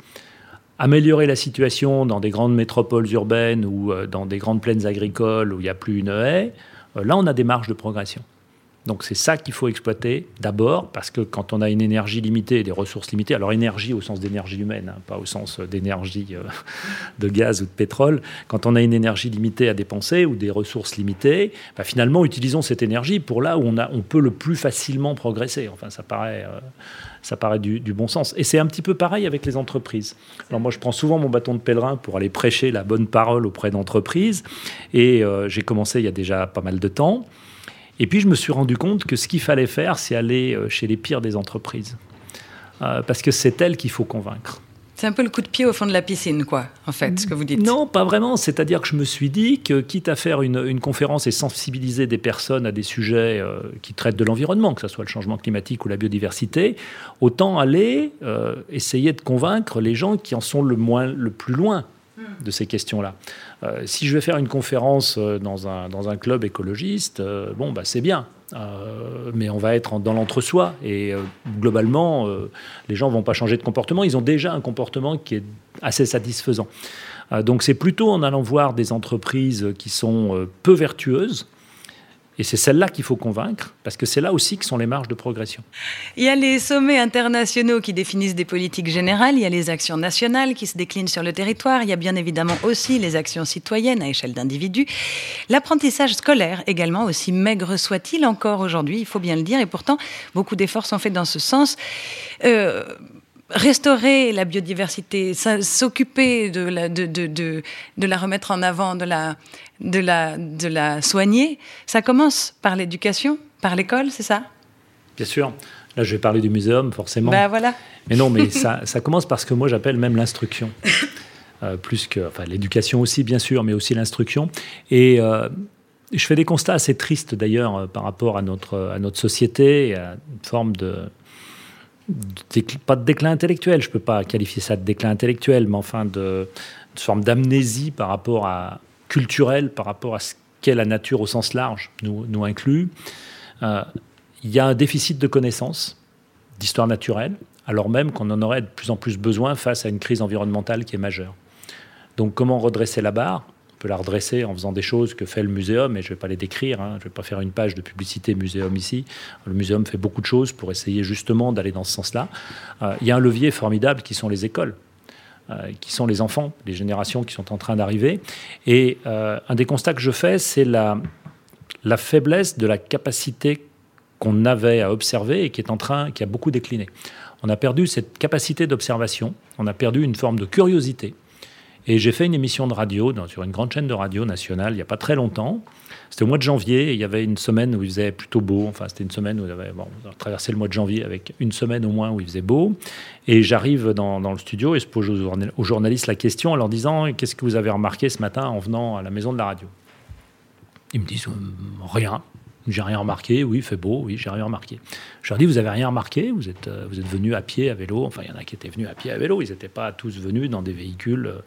S3: Améliorer la situation dans des grandes métropoles urbaines ou euh, dans des grandes plaines agricoles où il n'y a plus une haie, là, on a des marges de progression. Donc c'est ça qu'il faut exploiter d'abord, parce que quand on a une énergie limitée des ressources limitées, alors énergie au sens d'énergie humaine, hein, pas au sens d'énergie euh, de gaz ou de pétrole, quand on a une énergie limitée à dépenser ou des ressources limitées, bah, finalement utilisons cette énergie pour là où on, a, on peut le plus facilement progresser. Enfin, ça paraît... Euh, ça paraît du, bon sens. Et c'est un petit peu pareil avec les entreprises. Alors moi, je prends souvent mon bâton de pèlerin pour aller prêcher la bonne parole auprès d'entreprises. Et euh, j'ai commencé il y a déjà pas mal de temps. Et puis je me suis rendu compte que ce qu'il fallait faire, c'est aller euh, chez les pires des entreprises. Euh, parce que c'est elles qu'il faut convaincre.
S1: C'est un peu le coup de pied au fond de la piscine, quoi, en fait, ce que vous dites.
S3: Non, pas vraiment. C'est-à-dire que je me suis dit que, quitte à faire une, conférence et sensibiliser des personnes à des sujets euh, qui traitent de l'environnement, que ce soit le changement climatique ou la biodiversité, autant aller essayer de convaincre les gens qui en sont le, moins, le plus loin de ces questions-là. Euh, si je vais faire une conférence euh, dans un, dans un club écologiste, euh, bon, bah, c'est bien. mais on va être dans l'entre-soi et globalement, les gens vont pas changer de comportement. Ils ont déjà un comportement qui est assez satisfaisant. donc c'est plutôt en allant voir des entreprises qui sont peu vertueuses et c'est celle-là qu'il faut convaincre, parce que c'est là aussi que sont les marges de progression.
S1: Il y a les sommets internationaux qui définissent des politiques générales, il y a les actions nationales qui se déclinent sur le territoire, il y a bien évidemment aussi les actions citoyennes à échelle d'individus. L'apprentissage scolaire également, aussi maigre soit-il encore aujourd'hui, il faut bien le dire, et pourtant beaucoup d'efforts sont faits dans ce sens. Euh, restaurer la biodiversité, s'occuper de la, de, de, de, de, la remettre en avant, de la, de, la, de la soigner, ça commence par l'éducation, par l'école, c'est ça?
S3: Bien sûr. Là, je vais parler du muséum, forcément.
S1: Ben voilà.
S3: Mais non, mais ça, ça commence par ce que moi j'appelle même l'instruction. Euh, plus que, enfin, l'éducation aussi, bien sûr, mais aussi l'instruction. Et euh, je fais des constats assez tristes d'ailleurs euh, par rapport à notre, à notre société, à une forme de, pas de déclin intellectuel, je ne peux pas qualifier ça de déclin intellectuel, mais enfin de, forme d'amnésie par rapport à culturel, par rapport à ce qu'est la nature au sens large, nous, nous inclut. Euh, il y a un déficit de connaissances d'histoire naturelle, alors même qu'on en aurait de plus en plus besoin face à une crise environnementale qui est majeure. Donc comment redresser la barre? La redresser en faisant des choses que fait le muséum, et je ne vais pas les décrire, hein. je ne vais pas faire une page de publicité muséum ici. Le muséum fait beaucoup de choses pour essayer justement d'aller dans ce sens-là. Euh, il y a un levier formidable qui sont les écoles. Euh, qui sont les enfants, les générations qui sont en train d'arriver. Et euh, un des constats que je fais, c'est la, la faiblesse de la capacité qu'on avait à observer et qui est en train, qui a beaucoup décliné. On a perdu cette capacité d'observation, on a perdu une forme de curiosité. Et j'ai fait une émission de radio sur une grande chaîne de radio nationale il n'y a pas très longtemps. C'était au mois de janvier. il y avait une semaine où il faisait plutôt beau. Enfin, c'était une semaine où avait, on a traversé le mois de janvier avec une semaine au moins où il faisait beau. Et j'arrive dans, dans, le studio et je pose aux, journalistes la question en leur disant Qu'est-ce que vous avez remarqué ce matin en venant à la maison de la radio? Ils me disent Rien. J'ai rien remarqué, oui, il fait beau, oui, j'ai rien remarqué. Je leur dis, vous avez rien remarqué Vous êtes, euh, vous êtes venus à pied, à vélo. Enfin, il y en a qui étaient venus à pied, à vélo. Ils n'étaient pas tous venus dans des véhicules euh,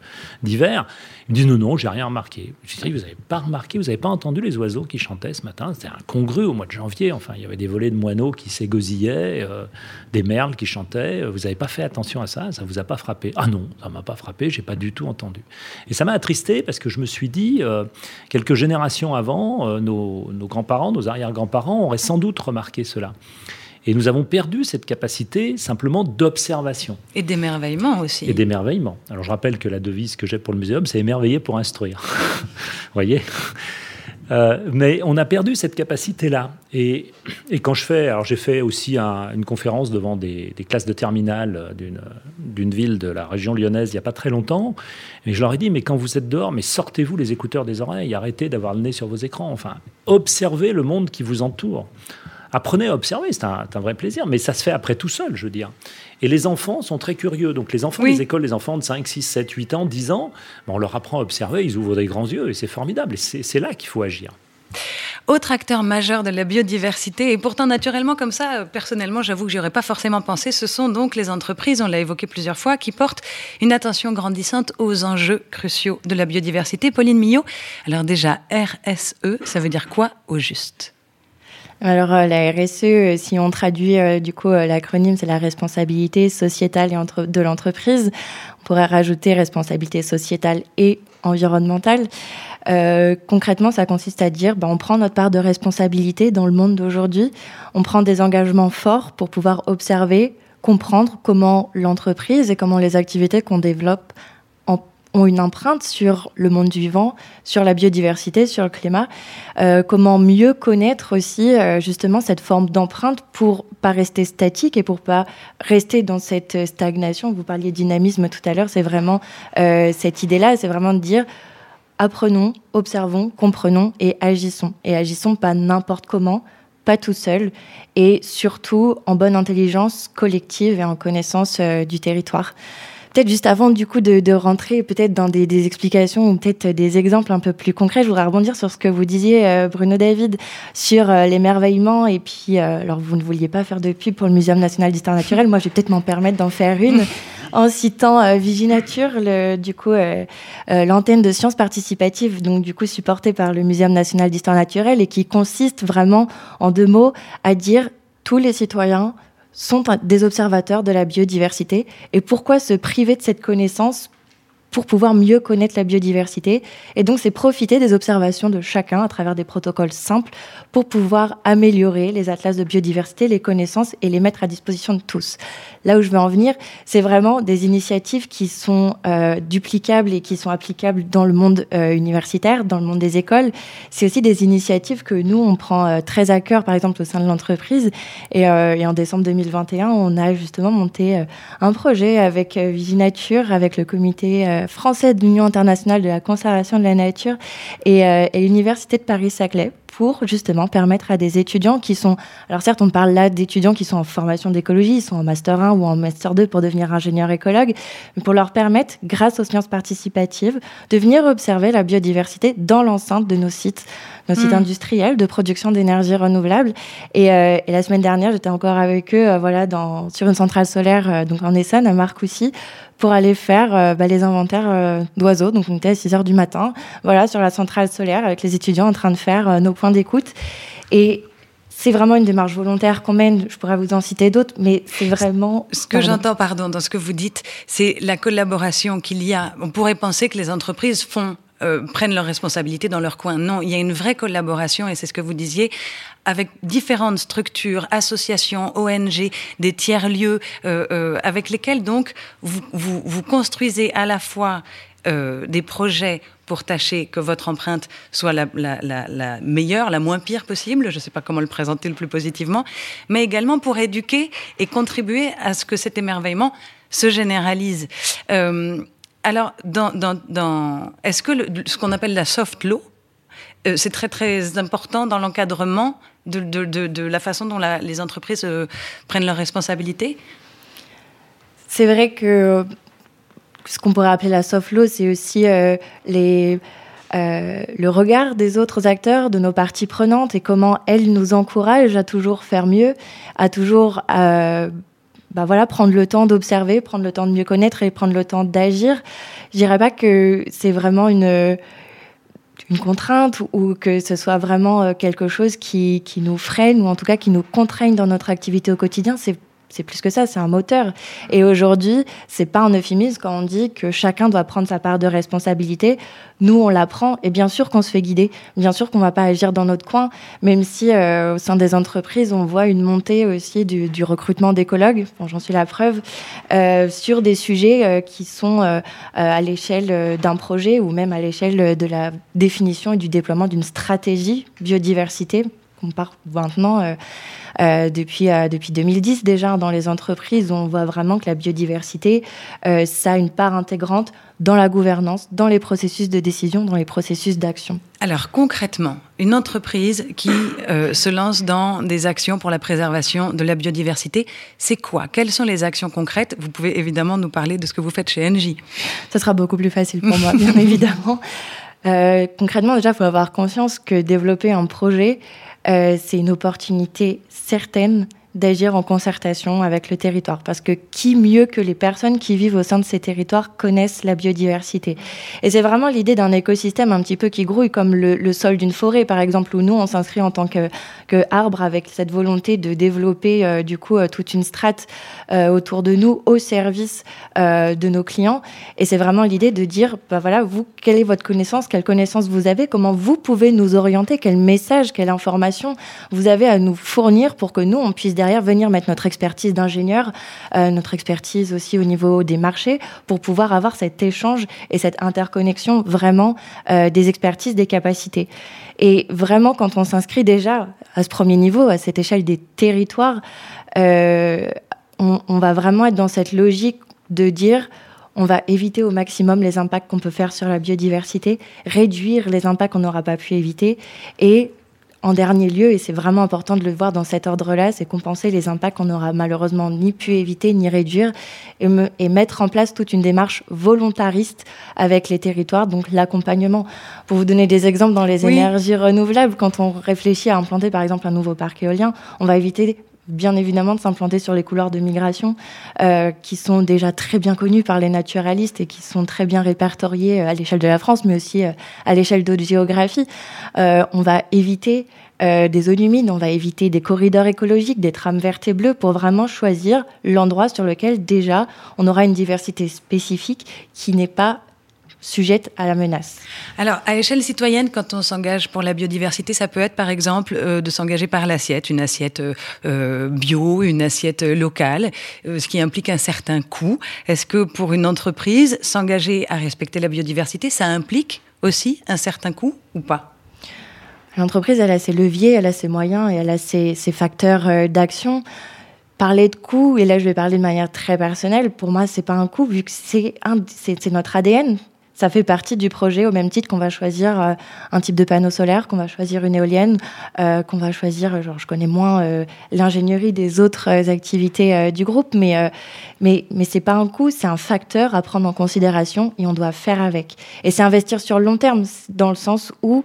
S3: divers. Ils me disent, non, non, j'ai rien remarqué. Je dis, vous n'avez pas remarqué, vous n'avez pas entendu les oiseaux qui chantaient ce matin? C'était incongru au mois de janvier. Enfin, il y avait des volets de moineaux qui s'égosillaient, euh, des merles qui chantaient. Vous n'avez pas fait attention à ça? Ça vous a pas frappé? Ah non, ça m'a pas frappé. J'ai pas du tout entendu. Et ça m'a attristé parce que je me suis dit, quelques générations avant, nos, nos grands-parents, nos arrière-grands-parents auraient sans doute remarqué cela. Et nous avons perdu cette capacité simplement d'observation.
S1: Et d'émerveillement aussi.
S3: Et d'émerveillement. Alors je rappelle que la devise que j'ai pour le muséum, c'est émerveiller pour instruire. Vous voyez? Euh, mais on a perdu cette capacité-là. Et, et, quand je fais, alors j'ai fait aussi une conférence devant des, classes de terminale d'une ville de la région lyonnaise il n'y a pas très longtemps, et je leur ai dit, mais quand vous êtes dehors, mais sortez-vous les écouteurs des oreilles, arrêtez d'avoir le nez sur vos écrans, enfin, observez le monde qui vous entoure apprenez à observer, c'est un, vrai plaisir, mais ça se fait après tout seul, je veux dire. Et les enfants sont très curieux. Donc les enfants des écoles, les enfants de 5, 6, 7, 8 ans, 10 ans, ben, on leur apprend à observer, ils ouvrent des grands yeux, et c'est formidable. Et c'est là qu'il faut agir.
S1: Autre acteur majeur de la biodiversité, et pourtant naturellement comme ça, personnellement, j'avoue que j'aurais pas forcément pensé, ce sont donc les entreprises, on l'a évoqué plusieurs fois, qui portent une attention grandissante aux enjeux cruciaux de la biodiversité. Pauline Millot, alors déjà RSE, ça veut dire quoi au juste?
S2: Alors euh, la RSE, euh, si on traduit euh, du coup l'acronyme, c'est la responsabilité sociétale de l'entreprise. On pourrait rajouter responsabilité sociétale et environnementale. concrètement, ça consiste à dire, ben, on prend notre part de responsabilité dans le monde d'aujourd'hui. On prend des engagements forts pour pouvoir observer, comprendre comment l'entreprise et comment les activités qu'on développe ont une empreinte sur le monde vivant, sur la biodiversité, sur le climat. Euh, comment mieux connaître aussi euh, justement cette forme d'empreinte pour pas rester statique et pour pas rester dans cette stagnation? Vous parliez dynamisme tout à l'heure, c'est vraiment euh, cette idée-là, c'est vraiment de dire apprenons, observons, comprenons et agissons. Et agissons pas n'importe comment, pas tout seul, et surtout en bonne intelligence collective et en connaissance du territoire. Peut-être juste avant du coup de, rentrer peut-être dans des, explications ou peut-être des exemples un peu plus concrets, je voudrais rebondir sur ce que vous disiez, euh, Bruno David, sur euh, l'émerveillement. Et puis, euh, alors vous ne vouliez pas faire de pub pour le Muséum national d'histoire naturelle. Moi, je vais peut-être m'en permettre d'en faire une en citant Viginature, le, du coup l'antenne de sciences participatives, donc du coup supportée par le Muséum national d'histoire naturelle et qui consiste vraiment en deux mots à dire tous les citoyens sont des observateurs de la biodiversité. Et pourquoi se priver de cette connaissance pour pouvoir mieux connaître la biodiversité. Et donc, c'est profiter des observations de chacun à travers des protocoles simples pour pouvoir améliorer les atlas de biodiversité, les connaissances et les mettre à disposition de tous. Là où je veux en venir, c'est vraiment des initiatives qui sont euh, duplicables et qui sont applicables dans le monde euh, universitaire, dans le monde des écoles. C'est aussi des initiatives que nous, on prend euh, très à cœur, par exemple, au sein de l'entreprise. Et, en décembre 2021, on a justement monté un projet avec Viginature, avec le comité français de l'Union internationale de la conservation de la nature et l'Université de Paris-Saclay pour justement permettre à des étudiants qui sont, alors certes on parle là d'étudiants qui sont en formation d'écologie, ils sont en master 1 ou en master 2 pour devenir ingénieur écologue, mais pour leur permettre, grâce aux sciences participatives, de venir observer la biodiversité dans l'enceinte de nos sites, nos sites hmm. industriels de production d'énergie renouvelable. Et, euh, et, la semaine dernière, j'étais encore avec eux, euh, voilà, dans, sur une centrale solaire, euh, donc en Essonne, à Marcoussis, pour aller faire bah, les inventaires d'oiseaux. Donc on était à 6 heures du matin, voilà, sur la centrale solaire avec les étudiants en train de faire nos points d'écoute. Et c'est vraiment une démarche volontaire qu'on mène. Je pourrais vous en citer d'autres, mais c'est vraiment.
S1: Ce que j'entends, pardon, dans ce que vous dites, c'est la collaboration qu'il y a. On pourrait penser que les entreprises font euh, prennent leurs responsabilités dans leur coin. Non, il y a une vraie collaboration, et c'est ce que vous disiez, avec différentes structures, associations, ONG, des tiers-lieux, euh, euh, avec lesquels donc vous, vous, vous, construisez à la fois des projets pour tâcher que votre empreinte soit la, la, la, la meilleure, la moins pire possible, je ne sais pas comment le présenter le plus positivement, mais également pour éduquer et contribuer à ce que cet émerveillement se généralise. Alors, est-ce que ce qu'on appelle la soft law, euh, c'est très très important dans l'encadrement de, la façon dont les entreprises euh, prennent leurs responsabilités?
S2: C'est vrai que ce qu'on pourrait appeler la soft law, c'est aussi euh, le regard des autres acteurs, de nos parties prenantes et comment elles nous encouragent à toujours faire mieux, à toujours bah voilà, prendre le temps d'observer, prendre le temps de mieux connaître et prendre le temps d'agir. Je dirais pas que c'est vraiment une contrainte ou que ce soit vraiment euh, quelque chose qui, nous freine ou en tout cas qui nous contraigne dans notre activité au quotidien. C'est plus que ça, c'est un moteur. Et aujourd'hui, c'est pas un euphémisme quand on dit que chacun doit prendre sa part de responsabilité. Nous, on la prend et bien sûr qu'on se fait guider. Bien sûr qu'on va pas agir dans notre coin, même si euh, au sein des entreprises, on voit une montée aussi du, recrutement d'écologues. J'en suis la preuve euh, sur des sujets euh, qui sont à l'échelle d'un projet ou même à l'échelle de la définition et du déploiement d'une stratégie biodiversité qu'on part maintenant euh, euh, depuis, euh, depuis 2010 déjà dans les entreprises, on voit vraiment que la biodiversité, ça a une part intégrante dans la gouvernance, dans les processus de décision, dans les processus d'action.
S1: Alors concrètement, une entreprise qui se lance dans des actions pour la préservation de la biodiversité, c'est quoi? Quelles sont les actions concrètes? Vous pouvez évidemment nous parler de ce que vous faites chez Engie.
S2: Ça sera beaucoup plus facile pour moi, bien évidemment. concrètement, déjà, il faut avoir conscience que développer un projet, c'est une opportunité certaine d'agir en concertation avec le territoire. Parce que qui mieux que les personnes qui vivent au sein de ces territoires connaissent la biodiversité Et c'est vraiment l'idée d'un écosystème un petit peu qui grouille, comme le, sol d'une forêt, par exemple, où nous, on s'inscrit en tant que, que, avec cette volonté de développer, euh, du coup, euh, toute une strate euh, autour de nous au service de nos clients. Et c'est vraiment l'idée de dire, bah voilà, vous, quelle est votre connaissance, quelle connaissance vous avez, comment vous pouvez nous orienter, quel message, quelle information vous avez à nous fournir pour que nous, on puisse derrière venir mettre notre expertise d'ingénieur, euh, notre expertise aussi au niveau des marchés, pour pouvoir avoir cet échange et cette interconnexion vraiment euh, des expertises, des capacités. Et vraiment, quand on s'inscrit déjà à ce premier niveau, à cette échelle des territoires, euh, on, on va vraiment être dans cette logique de dire on va éviter au maximum les impacts qu'on peut faire sur la biodiversité, réduire les impacts qu'on n'aura pas pu éviter et en dernier lieu, et c'est vraiment important de le voir dans cet ordre-là, c'est compenser les impacts qu'on n'aura malheureusement ni pu éviter ni réduire et, et, mettre en place toute une démarche volontariste avec les territoires, donc l'accompagnement. Pour vous donner des exemples dans les énergies renouvelables, quand on réfléchit à implanter par exemple un nouveau parc éolien, on va éviter bien évidemment de s'implanter sur les couloirs de migration euh, qui sont déjà très bien connus par les naturalistes et qui sont très bien répertoriés euh, à l'échelle de la France, mais aussi euh, à l'échelle d'autres géographies. on va éviter des zones humides, on va éviter des corridors écologiques, des trames vertes et bleues pour vraiment choisir l'endroit sur lequel déjà on aura une diversité spécifique qui n'est pas sujettes à la menace.
S1: Alors, à échelle citoyenne, quand on s'engage pour la biodiversité, ça peut être par exemple euh, de s'engager par l'assiette, une assiette euh, bio, une assiette locale, euh, ce qui implique un certain coût. Est-ce que pour une entreprise, s'engager à respecter la biodiversité, ça implique aussi un certain coût ou pas?
S2: L'entreprise, elle a ses leviers, elle a ses moyens et elle a ses, ses facteurs d'action parler de coût, et là je vais parler de manière très personnelle, pour moi c'est pas un coût vu que c'est notre ADN ça fait partie du projet au même titre qu'on va choisir euh, un type de panneau solaire, qu'on va choisir une éolienne, euh, qu'on va choisir, genre je connais moins euh, l'ingénierie des autres activités du groupe, mais mais mais c'est pas un coût, c'est un facteur à prendre en considération et on doit faire avec. Et c'est investir sur le long terme dans le sens où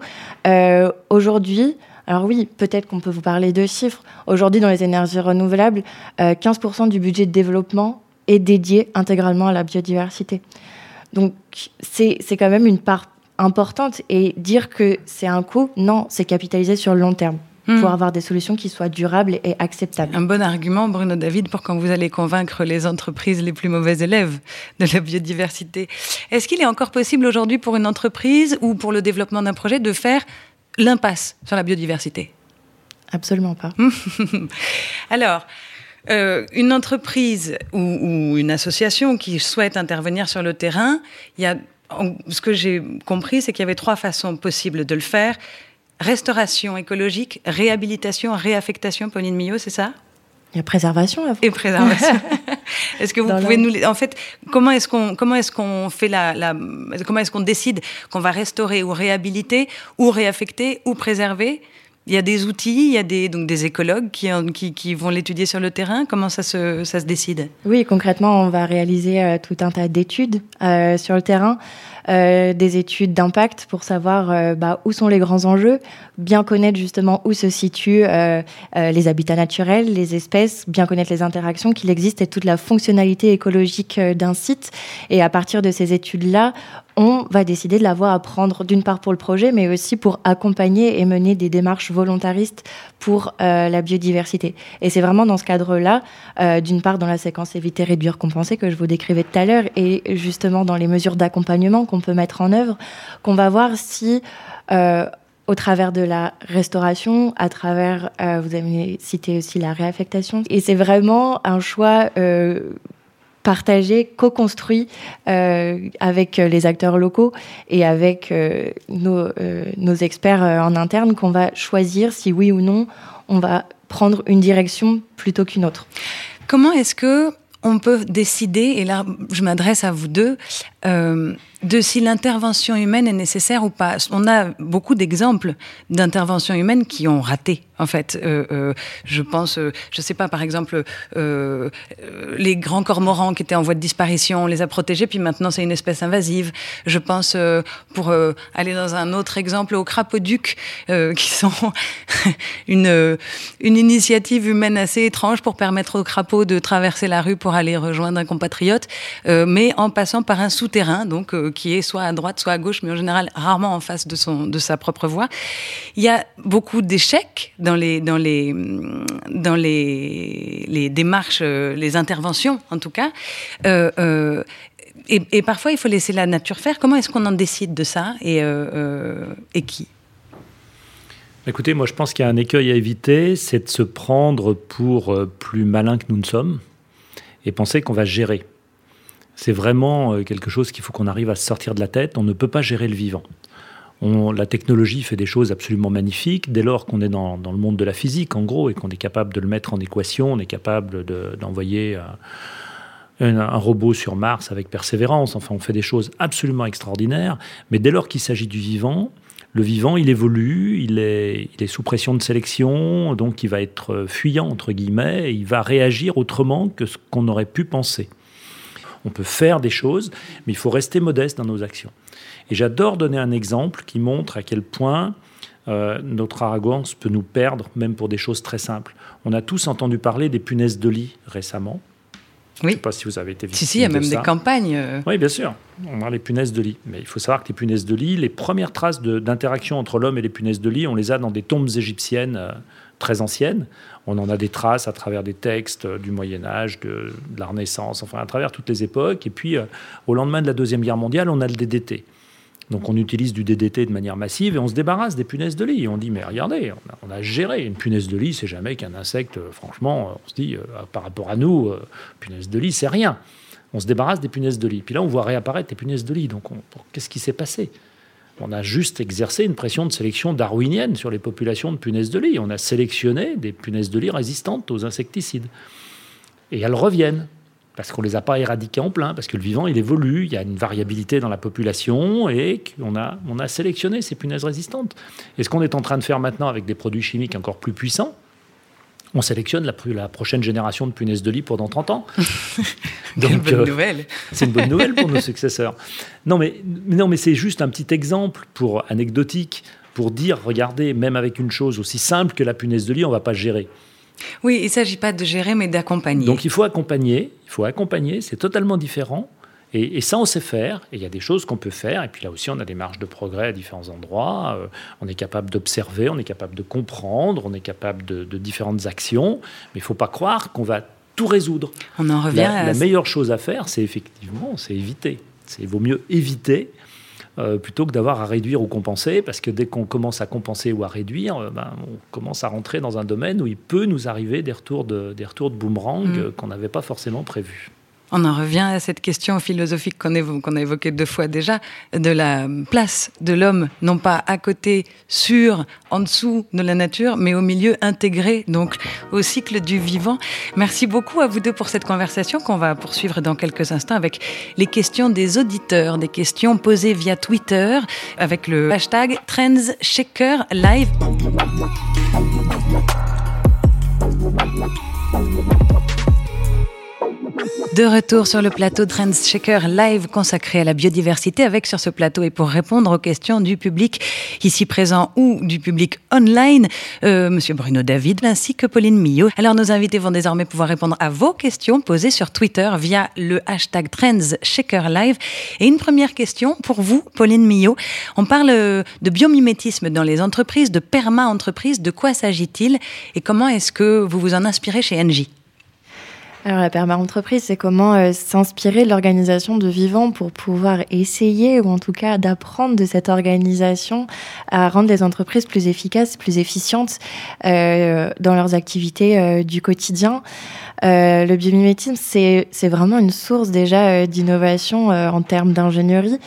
S2: aujourd'hui alors oui, peut-être qu'on peut vous parler de chiffres. Aujourd'hui, dans les énergies renouvelables, 15% du budget de développement est dédié intégralement à la biodiversité. Donc c'est quand même une part importante. Et dire que c'est un coût, non, c'est capitaliser sur le long terme hmm. pour avoir des solutions qui soient durables et acceptables.
S1: Un bon argument, Bruno David, pour quand vous allez convaincre les entreprises les plus mauvais élèves de la biodiversité. Est-ce qu'il est encore possible aujourd'hui pour une entreprise ou pour le développement d'un projet de faire l'impasse sur la biodiversité?
S2: Absolument pas.
S1: Alors, euh, une entreprise ou, une association qui souhaite intervenir sur le terrain, il y a, ce que j'ai compris, c'est qu'il y avait trois façons possibles de le faire. Restauration écologique, réhabilitation, réaffectation, Pauline Millot, c'est ça?
S2: Il y a préservation
S1: Et préservation. est-ce que vous pouvez nous, en fait, comment est-ce qu'on, comment est-ce qu'on fait la, la comment est-ce qu'on décide qu'on va restaurer ou réhabiliter ou réaffecter ou préserver? Il y a des outils, il y a des, donc des écologues qui, qui, vont l'étudier sur le terrain. Comment ça se, ça se décide?
S2: Oui, concrètement, on va réaliser euh, tout un tas d'études euh, sur le terrain. Euh, des études d'impact pour savoir euh, bah, où sont les grands enjeux, bien connaître justement où se situent euh, les habitats naturels, les espèces, bien connaître les interactions qu'il existe et toute la fonctionnalité écologique d'un site. Et à partir de ces études-là, on va décider de l'avoir à prendre d'une part pour le projet, mais aussi pour accompagner et mener des démarches volontaristes pour la biodiversité. Et c'est vraiment dans ce cadre-là, d'une part dans la séquence éviter, réduire, compenser que je vous décrivais tout à l'heure, et justement dans les mesures d'accompagnement qu'on peut mettre en œuvre, qu'on va voir si, euh, au travers de la restauration, à travers, euh, vous avez cité aussi la réaffectation, et c'est vraiment un choix euh, partagé, co-construit avec les acteurs locaux et avec nos, nos, experts en interne qu'on va choisir si oui ou non on va prendre une direction plutôt qu'une autre.
S1: Comment est-ce que on peut décider, et là je m'adresse à vous deux, de si l'intervention humaine est nécessaire ou pas. On a beaucoup d'exemples d'interventions humaines qui ont raté, en fait. Euh, euh, je pense, euh, je sais pas, par exemple, euh, euh, les grands cormorans qui étaient en voie de disparition, on les a protégés, puis maintenant c'est une espèce invasive. Je pense, pour aller dans un autre exemple, aux crapauducs, qui sont une, une initiative humaine assez étrange pour permettre aux crapauds de traverser la rue pour aller rejoindre un compatriote, mais en passant par un souterrain, donc qui est soit à droite, soit à gauche, mais en général rarement en face de, son, de sa propre voie. Il y a beaucoup d'échecs dans les, dans les, dans les démarches, euh, les interventions en tout cas. Euh, euh, et, parfois, il faut laisser la nature faire. Comment est-ce qu'on en décide de ça et, et qui?
S3: Écoutez, moi je pense qu'il y a un écueil à éviter, c'est de se prendre pour plus malin que nous ne sommes et penser qu'on va gérer. C'est vraiment euh, quelque chose qu'il faut qu'on arrive à sortir de la tête. On ne peut pas gérer le vivant. la technologie fait des choses absolument magnifiques. Dès lors qu'on est dans, le monde de la physique, en gros, et qu'on est capable de le mettre en équation, on est capable d'envoyer euh, un, robot sur Mars avec persévérance. Enfin, on fait des choses absolument extraordinaires. Mais dès lors qu'il s'agit du vivant, le vivant, il évolue, il est, il est, sous pression de sélection, donc il va être fuyant, entre guillemets, et il va réagir autrement que ce qu'on aurait pu penser. On peut faire des choses, mais il faut rester modeste dans nos actions. Et j'adore donner un exemple qui montre à quel point euh, notre arrogance peut nous perdre, même pour des choses très simples. On a tous entendu parler des punaises de lit récemment.
S1: Oui. Je
S3: ne sais pas si vous avez été
S1: victime Si, si, il y a même des campagnes. Euh.
S3: Oui, bien sûr. On a les punaises de lit. Mais il faut savoir que les punaises de lit, les premières traces d'interaction entre l'homme et les punaises de lit, on les a dans des tombes égyptiennes. Euh, très anciennes. On en a des traces à travers des textes du Moyen Âge, de, la Renaissance, enfin à travers toutes les époques. Et puis, au lendemain de la Deuxième Guerre mondiale, on a le DDT. Donc on utilise du DDT de manière massive et on se débarrasse des punaises de lit. on dit, mais regardez, on a, géré. Une punaise de lit, c'est jamais qu'un insecte, franchement, on se dit, par rapport à nous, punaise de lit, c'est rien on se débarrasse des punaises de lit. Puis là, on voit réapparaître les punaises de lit. Donc, qu'est-ce qui s'est passé? On a juste exercé une pression de sélection darwinienne sur les populations de punaises de lit. On a sélectionné des punaises de lit résistantes aux insecticides. Et elles reviennent parce qu'on ne les a pas éradiquées en plein, parce que le vivant, il évolue, il y a une variabilité dans la population, et qu'on a, on a sélectionné ces punaises résistantes. Et ce qu'on est en train de faire maintenant avec des produits chimiques encore plus puissants, on sélectionne la, prochaine génération de punaises de lit pour dans 30 ans.
S1: Donc, une bonne euh, nouvelle.
S3: c'est une bonne nouvelle pour nos successeurs. Non, mais, non, mais c'est juste un petit exemple pour anecdotique pour dire, regardez, même avec une chose aussi simple que la punaise de lit, on ne va pas gérer.
S1: Oui, il ne s'agit pas de gérer, mais d'accompagner.
S3: Donc il faut accompagner, il faut accompagner, c'est totalement différent. Et, ça, on sait faire. Et il y a des choses qu'on peut faire. Et puis là aussi, on a des marges de progrès à différents endroits. Euh, on est capable d'observer, on est capable de comprendre, on est capable de, différentes actions. Mais il ne faut pas croire qu'on va tout résoudre.
S1: On en revient.
S3: La, la meilleure chose à faire, c'est effectivement, c'est éviter. Il vaut mieux éviter euh, plutôt que d'avoir à réduire ou compenser, parce que dès qu'on commence à compenser ou à réduire, euh, ben, on commence à rentrer dans un domaine où il peut nous arriver des retours de, des retours de boomerang mm. qu'on n'avait pas forcément prévus.
S1: On en revient à cette question philosophique qu'on a évoquée deux fois déjà, de la place de l'homme, non pas à côté, sur, en dessous de la nature, mais au milieu intégré, donc au cycle du vivant. Merci beaucoup à vous deux pour cette conversation qu'on va poursuivre dans quelques instants avec les questions des auditeurs, des questions posées via Twitter avec le hashtag TrendsShakerLive. De retour sur le plateau Trends Shaker live consacré à la biodiversité avec sur ce plateau et pour répondre aux questions du public ici présent ou du public online, euh, Monsieur Bruno David ainsi que Pauline Millot. Alors nos invités vont désormais pouvoir répondre à vos questions posées sur Twitter via le hashtag Trends Shaker live. Et une première question pour vous, Pauline Millot. On parle de biomimétisme dans les entreprises, de perma-entreprise. De quoi s'agit-il et comment est-ce que vous vous en inspirez chez Engie?
S2: Alors la perma-entreprise, c'est comment euh, s'inspirer de l'organisation de vivants pour pouvoir essayer, ou en tout cas d'apprendre de cette organisation à rendre les entreprises plus efficaces, plus efficientes euh, dans leurs activités euh, du quotidien. le biomimétisme, c'est, vraiment une source déjà d'innovation en termes d'ingénierie.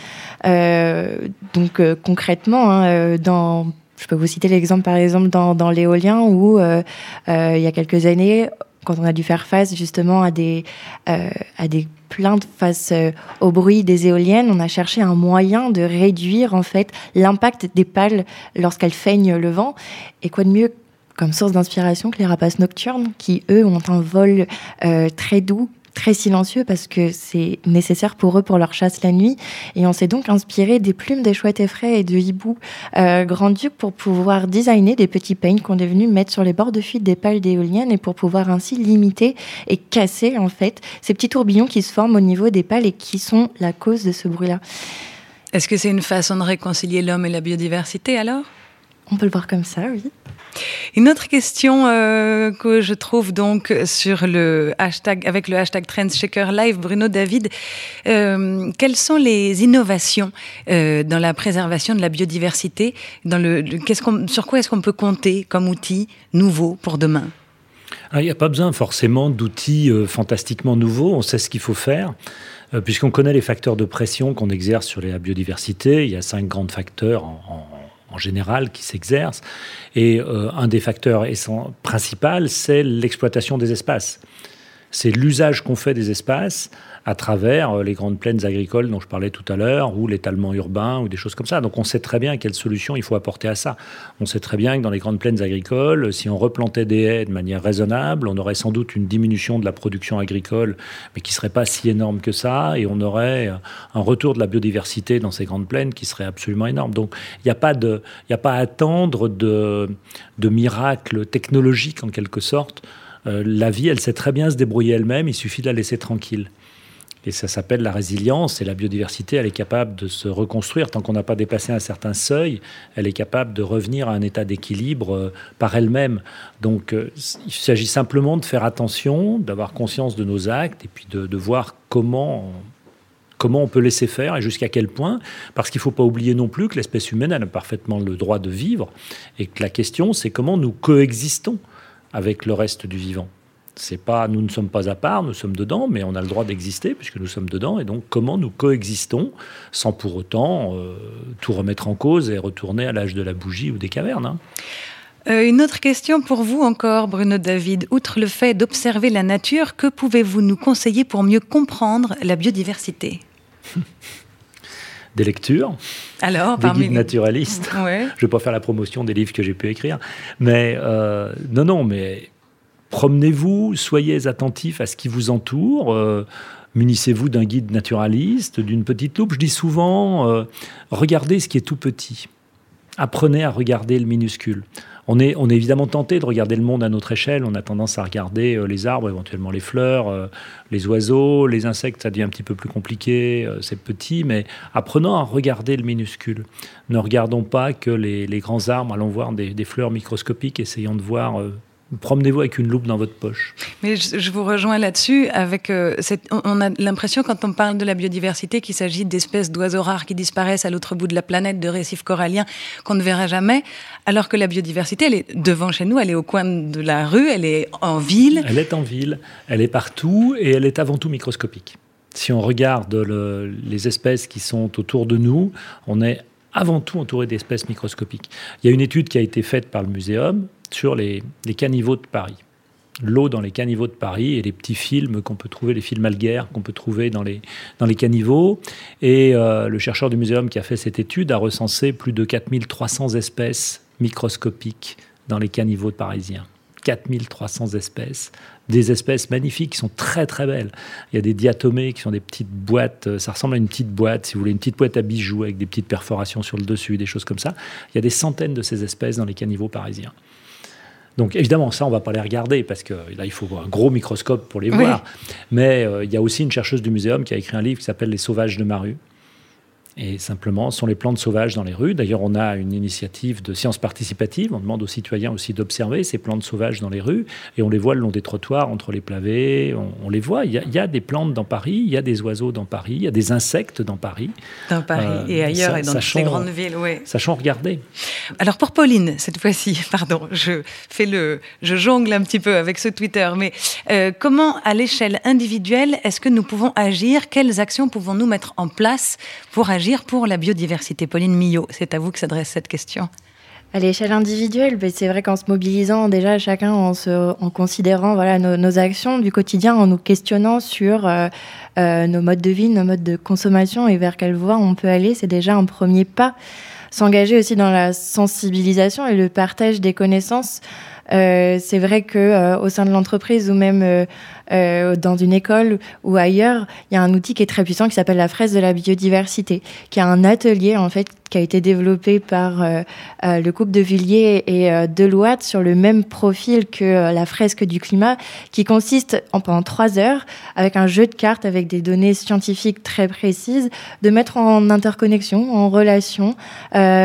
S2: donc concrètement, hein, dans je peux vous citer l'exemple, par exemple, dans, dans l'éolien, où il y a quelques années, quand on a dû faire face justement à des, euh, à des plaintes face euh, au bruit des éoliennes, on a cherché un moyen de réduire en fait l'impact des pales lorsqu'elles feignent le vent. Et quoi de mieux comme source d'inspiration que les rapaces nocturnes qui, eux, ont un vol euh, très doux, très silencieux parce que c'est nécessaire pour eux pour leur chasse la nuit. Et on s'est donc inspiré des plumes des chouettes effraies et de hibou euh, grand-duc pour pouvoir designer des petits peignes qu'on est venu mettre sur les bords de fuite des pales d'éoliennes et pour pouvoir ainsi limiter et casser en fait ces petits tourbillons qui se forment au niveau des pales et qui sont la cause de ce bruit-là.
S1: Est-ce que c'est une façon de réconcilier l'homme et la biodiversité alors?
S2: On peut le voir comme ça, oui.
S1: Une autre question euh, que je trouve donc sur le hashtag, avec le hashtag TrendsShaker Live, Bruno David, euh, quelles sont les innovations euh, dans la préservation de la biodiversité dans le, Sur quoi est-ce qu'on peut compter comme outil nouveau pour demain?
S3: Ah, Il n'y a pas besoin forcément d'outils fantastiquement nouveaux, on sait ce qu'il faut faire. Puisqu'on connaît les facteurs de pression qu'on exerce sur la biodiversité, il y a cinq grands facteurs en général qui s'exerce. Et euh, un des facteurs principaux, c'est l'exploitation des espaces. C'est l'usage qu'on fait des espaces à travers euh, les grandes plaines agricoles dont je parlais tout à l'heure, ou l'étalement urbain, ou des choses comme ça. Donc on sait très bien quelle solution il faut apporter à ça. On sait très bien que dans les grandes plaines agricoles, si on replantait des haies de manière raisonnable, on aurait sans doute une diminution de la production agricole, mais qui serait pas si énorme que ça, et on aurait un retour de la biodiversité dans ces grandes plaines qui serait absolument énorme. Donc il n'y a pas a pas à attendre de, de miracle technologique en quelque sorte. Euh, la vie, elle sait très bien se débrouiller elle-même, il suffit de la laisser tranquille. Et ça s'appelle la résilience. Et la biodiversité, elle est capable de se reconstruire tant qu'on n'a pas dépassé un certain seuil. Elle est capable de revenir à un état d'équilibre euh, par elle-même. Donc, euh, il s'agit simplement de faire attention, d'avoir conscience de nos actes et puis de, voir comment comment on peut laisser faire et jusqu'à quel point, parce qu'il ne faut pas oublier non plus que l'espèce humaine a parfaitement le droit de vivre, et que la question, c'est comment nous coexistons avec le reste du vivant. C'est pas, nous ne sommes pas à part, nous sommes dedans, mais on a le droit d'exister puisque nous sommes dedans. Et donc, comment nous coexistons sans pour autant euh, tout remettre en cause et retourner à l'âge de la bougie ou des cavernes hein?
S1: euh, une autre question pour vous encore, Bruno David. Outre le fait d'observer la nature, que pouvez-vous nous conseiller pour mieux comprendre la biodiversité?
S3: Des lectures,
S1: Alors,
S3: des guides naturalistes. Je ne vais pas faire la promotion des livres que j'ai pu écrire, mais euh, non, non, mais promenez-vous, soyez attentifs à ce qui vous entoure. Euh, munissez-vous d'un guide naturaliste, d'une petite loupe. Je dis souvent, euh, regardez ce qui est tout petit. Apprenez à regarder le minuscule on est, on est évidemment tenté de regarder le monde à notre échelle. On a tendance à regarder euh, les arbres, éventuellement les fleurs, les oiseaux, les insectes, ça devient un petit peu plus compliqué, c'est petit, mais apprenons à regarder le minuscule. Ne regardons pas que les, grands arbres, allons voir des fleurs microscopiques, essayons de voir promenez-vous avec une loupe dans votre poche.
S1: Mais je, vous rejoins là-dessus. Avec euh, cette, on a l'impression quand on parle de la biodiversité qu'il s'agit d'espèces d'oiseaux rares qui disparaissent à l'autre bout de la planète, de récifs coralliens qu'on ne verra jamais, alors que la biodiversité, elle est devant chez nous, elle est au coin de la rue, elle est en ville.
S3: Elle est en ville, elle est partout et elle est avant tout microscopique. Si on regarde les espèces qui sont autour de nous, on est avant tout entouré d'espèces microscopiques. Il y a une étude qui a été faite par le muséum sur les, caniveaux de Paris. L'eau dans les caniveaux de Paris et les petits films qu'on peut trouver, les films algaires qu'on peut trouver dans les, dans les caniveaux. Et euh, le chercheur du muséum qui a fait cette étude a recensé plus de 4300 espèces microscopiques dans les caniveaux parisiens. 4300 espèces, des espèces magnifiques qui sont très très belles. Il y a des diatomées qui sont des petites boîtes, euh, ça ressemble à une petite boîte, si vous voulez, une petite boîte à bijoux avec des petites perforations sur le dessus, des choses comme ça. Il y a des centaines de ces espèces dans les caniveaux parisiens. Donc évidemment, ça, on va pas les regarder parce que là, il faut un gros microscope pour les voir. Mais euh, il y a aussi une chercheuse du muséum qui a écrit un livre qui s'appelle Les sauvages de Maru, et simplement, ce sont les plantes sauvages dans les rues. D'ailleurs, on a une initiative de sciences participatives. On demande aux citoyens aussi d'observer ces plantes sauvages dans les rues. Et on les voit le long des trottoirs, entre les pavés. On, les voit. Il y, a, des plantes dans Paris, il y a des oiseaux dans Paris, il y a des insectes dans Paris.
S1: Dans Paris euh, et ailleurs, et dans les grandes villes, oui.
S3: Sachant regarder.
S1: Alors pour Pauline, cette fois-ci, pardon, je fais le, je jongle un petit peu avec ce Twitter, mais euh, comment, à l'échelle individuelle, est-ce que nous pouvons agir? Quelles actions pouvons-nous mettre en place pour agir pour la biodiversité Pauline Millot, c'est à vous que s'adresse cette question.
S2: À l'échelle individuelle, ben, c'est vrai qu'en se mobilisant déjà chacun en, considérant nos, actions du quotidien, en nous questionnant sur euh, euh, nos modes de vie, nos modes de consommation et vers quelle voie on peut aller, c'est déjà un premier pas. S'engager aussi dans la sensibilisation et le partage des connaissances. Euh, c'est vrai que au sein de l'entreprise ou même euh, dans une école ou ailleurs, il y a un outil qui est très puissant qui s'appelle la fraise de la biodiversité, qui a un atelier en fait qui a été développé par euh, euh, le couple de Villiers et euh, Deloitte sur le même profil que la fresque du climat, qui consiste en pendant trois heures, avec un jeu de cartes avec des données scientifiques très précises, de mettre en interconnexion, en relation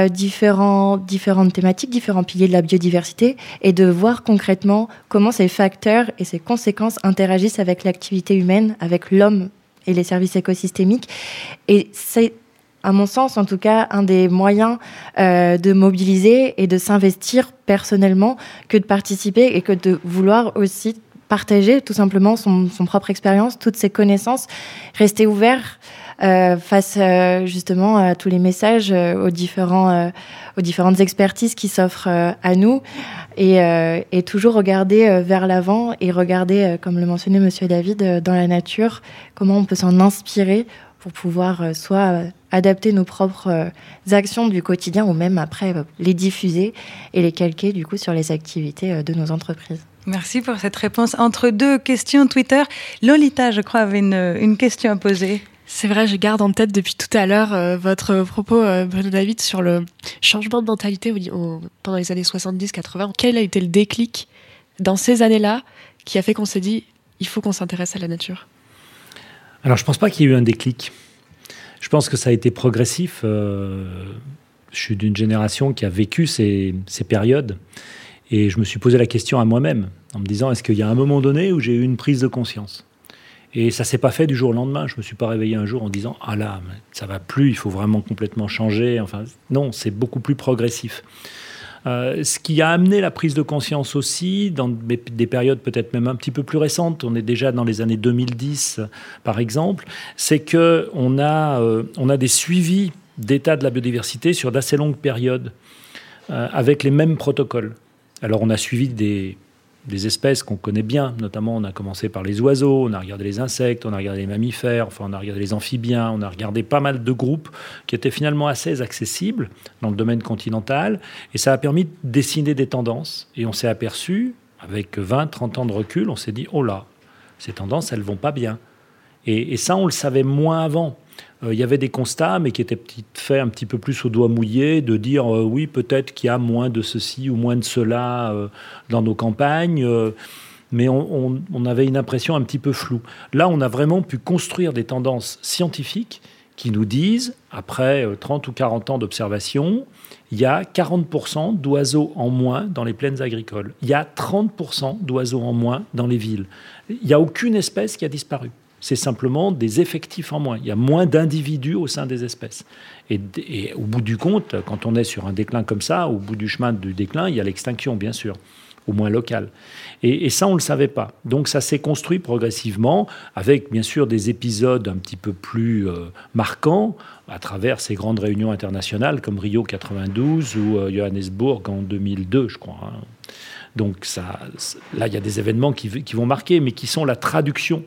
S2: différents, différentes thématiques, différents piliers de la biodiversité, et de voir concrètement comment ces facteurs et ces conséquences interagissent avec l'activité humaine, avec l'homme et les services écosystémiques. Et c'est à mon sens en tout cas, un des moyens euh, de mobiliser et de s'investir personnellement que de participer et que de vouloir aussi partager tout simplement son, propre expérience, toutes ses connaissances, rester ouvert face euh, justement à tous les messages, aux, différents, aux différentes expertises qui s'offrent à nous et, toujours regarder vers l'avant et regarder, comme le mentionnait Monsieur David, dans la nature, comment on peut s'en inspirer pour pouvoir euh, soit euh, adapter nos propres euh, actions du quotidien ou même après les diffuser et les calquer du coup sur les activités de nos entreprises.
S1: Merci pour cette réponse. Entre deux questions Twitter, Lolita, je crois, avait une, question à poser.
S4: C'est vrai, je garde en tête depuis tout à l'heure votre propos, Bruno David, sur le changement de mentalité pendant les années 70-80. Quel a été le déclic dans ces années-là qui a fait qu'on s'est dit il faut qu'on s'intéresse à la nature?
S3: Alors je ne pense pas qu'il y ait eu un déclic. Je pense que ça a été progressif. Euh, je suis d'une génération qui a vécu ces, périodes. Et je me suis posé la question à moi-même, en me disant, est-ce qu'il y a un moment donné où j'ai eu une prise de conscience? Et ça s'est pas fait du jour au lendemain. Je me suis pas réveillé un jour en disant, ah là, ça va plus, il faut vraiment complètement changer. Enfin, non, c'est beaucoup plus progressif. Euh, ce qui a amené la prise de conscience aussi, dans des périodes peut-être même un petit peu plus récentes, on est déjà dans les années 2010 par exemple, c'est qu'on a, euh, on a des suivis d'état de la biodiversité sur d'assez longues périodes, euh, avec les mêmes protocoles. Alors on a suivi des des espèces qu'on connaît bien, notamment on a commencé par les oiseaux, on a regardé les insectes, on a regardé les mammifères, enfin on a regardé les amphibiens, on a regardé pas mal de groupes qui étaient finalement assez accessibles dans le domaine continental, et ça a permis de dessiner des tendances, et on s'est aperçu, avec 20-30 ans de recul, on s'est dit, oh là, ces tendances, elles vont pas bien. Et, et ça, on le savait moins avant. Euh, il y avait des constats, mais qui étaient faits un petit peu plus au doigt mouillé, de dire euh, oui, peut-être qu'il y a moins de ceci ou moins de cela euh, dans nos campagnes mais on, avait une impression un petit peu floue. Là, on a vraiment pu construire des tendances scientifiques qui nous disent, après 30 ou 40 ans d'observation, il y a 40% d'oiseaux en moins dans les plaines agricoles. Il y a 30% d'oiseaux en moins dans les villes. Il n'y a aucune espèce qui a disparu c'est simplement des effectifs en moins. Il y a moins d'individus au sein des espèces. Et, au bout du compte, quand on est sur un déclin comme ça, au bout du chemin du déclin, il y a l'extinction, bien sûr, au moins locale. Et, ça, on ne le savait pas. Donc ça s'est construit progressivement, avec bien sûr des épisodes un petit peu plus euh, marquants, à travers ces grandes réunions internationales comme Rio 92 ou euh, Johannesburg en 2002, je crois. Hein. Donc là, il y a des événements qui vont marquer, mais qui sont la traduction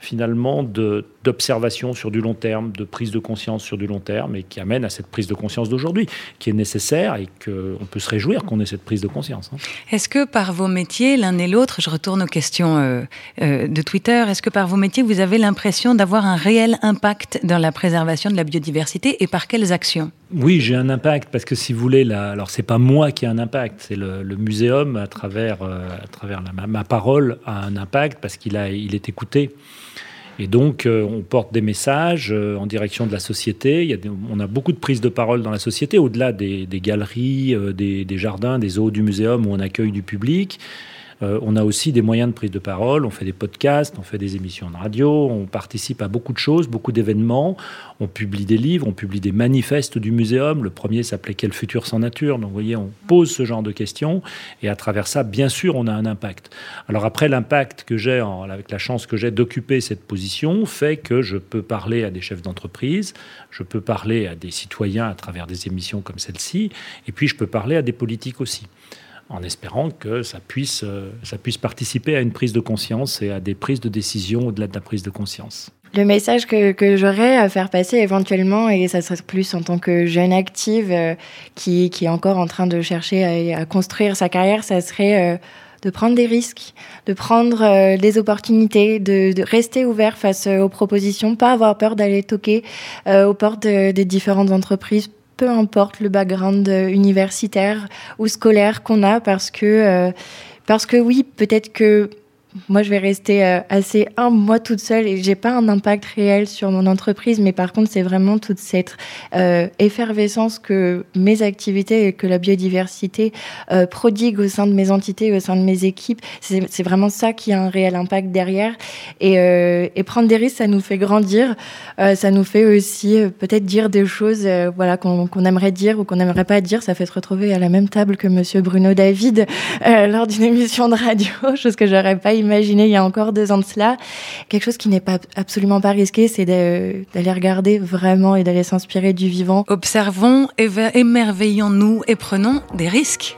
S3: finalement d'observation sur du long terme, de prise de conscience sur du long terme, et qui amène à cette prise de conscience d'aujourd'hui, qui est nécessaire et qu'on peut se réjouir qu'on ait cette prise de conscience. Hein.
S1: Est-ce que par vos métiers, l'un et l'autre, je retourne aux questions euh, euh, de Twitter, est-ce que par vos métiers, vous avez l'impression d'avoir un réel impact dans la préservation de la biodiversité et par quelles actions?
S3: Oui, j'ai un impact parce que si vous voulez, là, alors c'est pas moi qui ai un impact, c'est le, muséum à travers, euh, à travers ma, ma, parole a un impact parce qu'il il est écouté. Et donc, euh, on porte des messages euh, en direction de la société. Il y a on a beaucoup de prises de parole dans la société, au-delà des, galeries, euh, des, des, jardins, des eaux du muséum où on accueille du public. Euh, on a aussi des moyens de prise de parole, on fait des podcasts, on fait des émissions de radio, on participe à beaucoup de choses, beaucoup d'événements, on publie des livres, on publie des manifestes du muséum. Le premier s'appelait Quel futur sans nature? Donc vous voyez, on pose ce genre de questions et à travers ça, bien sûr, on a un impact. Alors après, l'impact que j'ai, avec la chance que j'ai d'occuper cette position, fait que je peux parler à des chefs d'entreprise, je peux parler à des citoyens à travers des émissions comme celle-ci, et puis je peux parler à des politiques aussi en espérant que ça puisse, euh, ça puisse participer à une prise de conscience et à des prises de décision au-delà de la prise de conscience.
S2: Le message que, que j'aurais à faire passer éventuellement, et ça serait plus en tant que jeune active euh, qui, qui, est encore en train de chercher à, construire sa carrière, ça serait euh, de prendre des risques, de prendre des opportunités, de, de, rester ouvert face aux propositions, pas avoir peur d'aller toquer aux portes des différentes entreprises peu importe le background euh, universitaire ou scolaire qu'on a, parce que, euh, parce que oui, peut-être que moi, je vais rester euh, assez un moi toute seule et j'ai pas un impact réel sur mon entreprise, mais par contre, c'est vraiment toute cette euh, effervescence que mes activités et que la biodiversité euh, prodigue au sein de mes entités, au sein de mes équipes. C'est vraiment ça qui a un réel impact derrière. Et, euh, prendre des risques, ça nous fait grandir. Ça nous fait aussi peut-être dire des choses, voilà, qu'on aimerait dire ou qu'on n'aimerait pas dire. Ça fait se retrouver à la même table que Monsieur Bruno David lors d'une émission de radio, chose que j'aurais pas imaginé il y a encore deux ans de cela. Quelque chose qui n'est pas absolument pas risqué, c'est d'aller regarder vraiment et d'aller s'inspirer du vivant.
S1: Observons, émerveillons-nous et prenons des risques.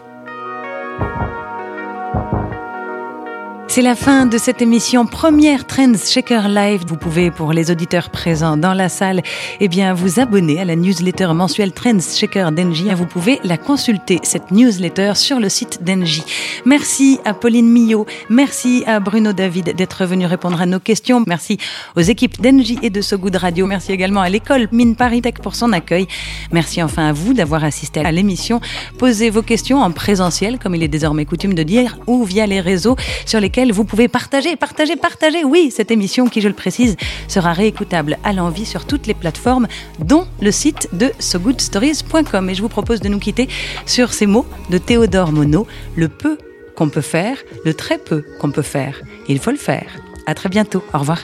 S1: C'est la fin de cette émission première Trends Shaker Live. Vous pouvez, pour les auditeurs présents dans la salle, eh bien, vous abonner à la newsletter mensuelle Trends Shaker d'Engie. Vous pouvez la consulter, cette newsletter, sur le site d'Engie. Merci à Pauline Millot. Merci à Bruno David d'être venu répondre à nos questions. Merci aux équipes d'Engie et de So Good Radio. Merci également à l'école Mine Paris Tech pour son accueil. Merci enfin à vous d'avoir assisté à l'émission. Posez vos questions en présentiel, comme il est désormais coutume de dire, ou via les réseaux sur lesquels vous pouvez partager, partager, partager. Oui, cette émission qui, je le précise, sera réécoutable à l'envie sur toutes les plateformes, dont le site de sogoodstories.com. Et je vous propose de nous quitter sur ces mots de Théodore Monod, le peu qu'on peut faire, le très peu qu'on peut faire. Il faut le faire. À très bientôt. Au revoir.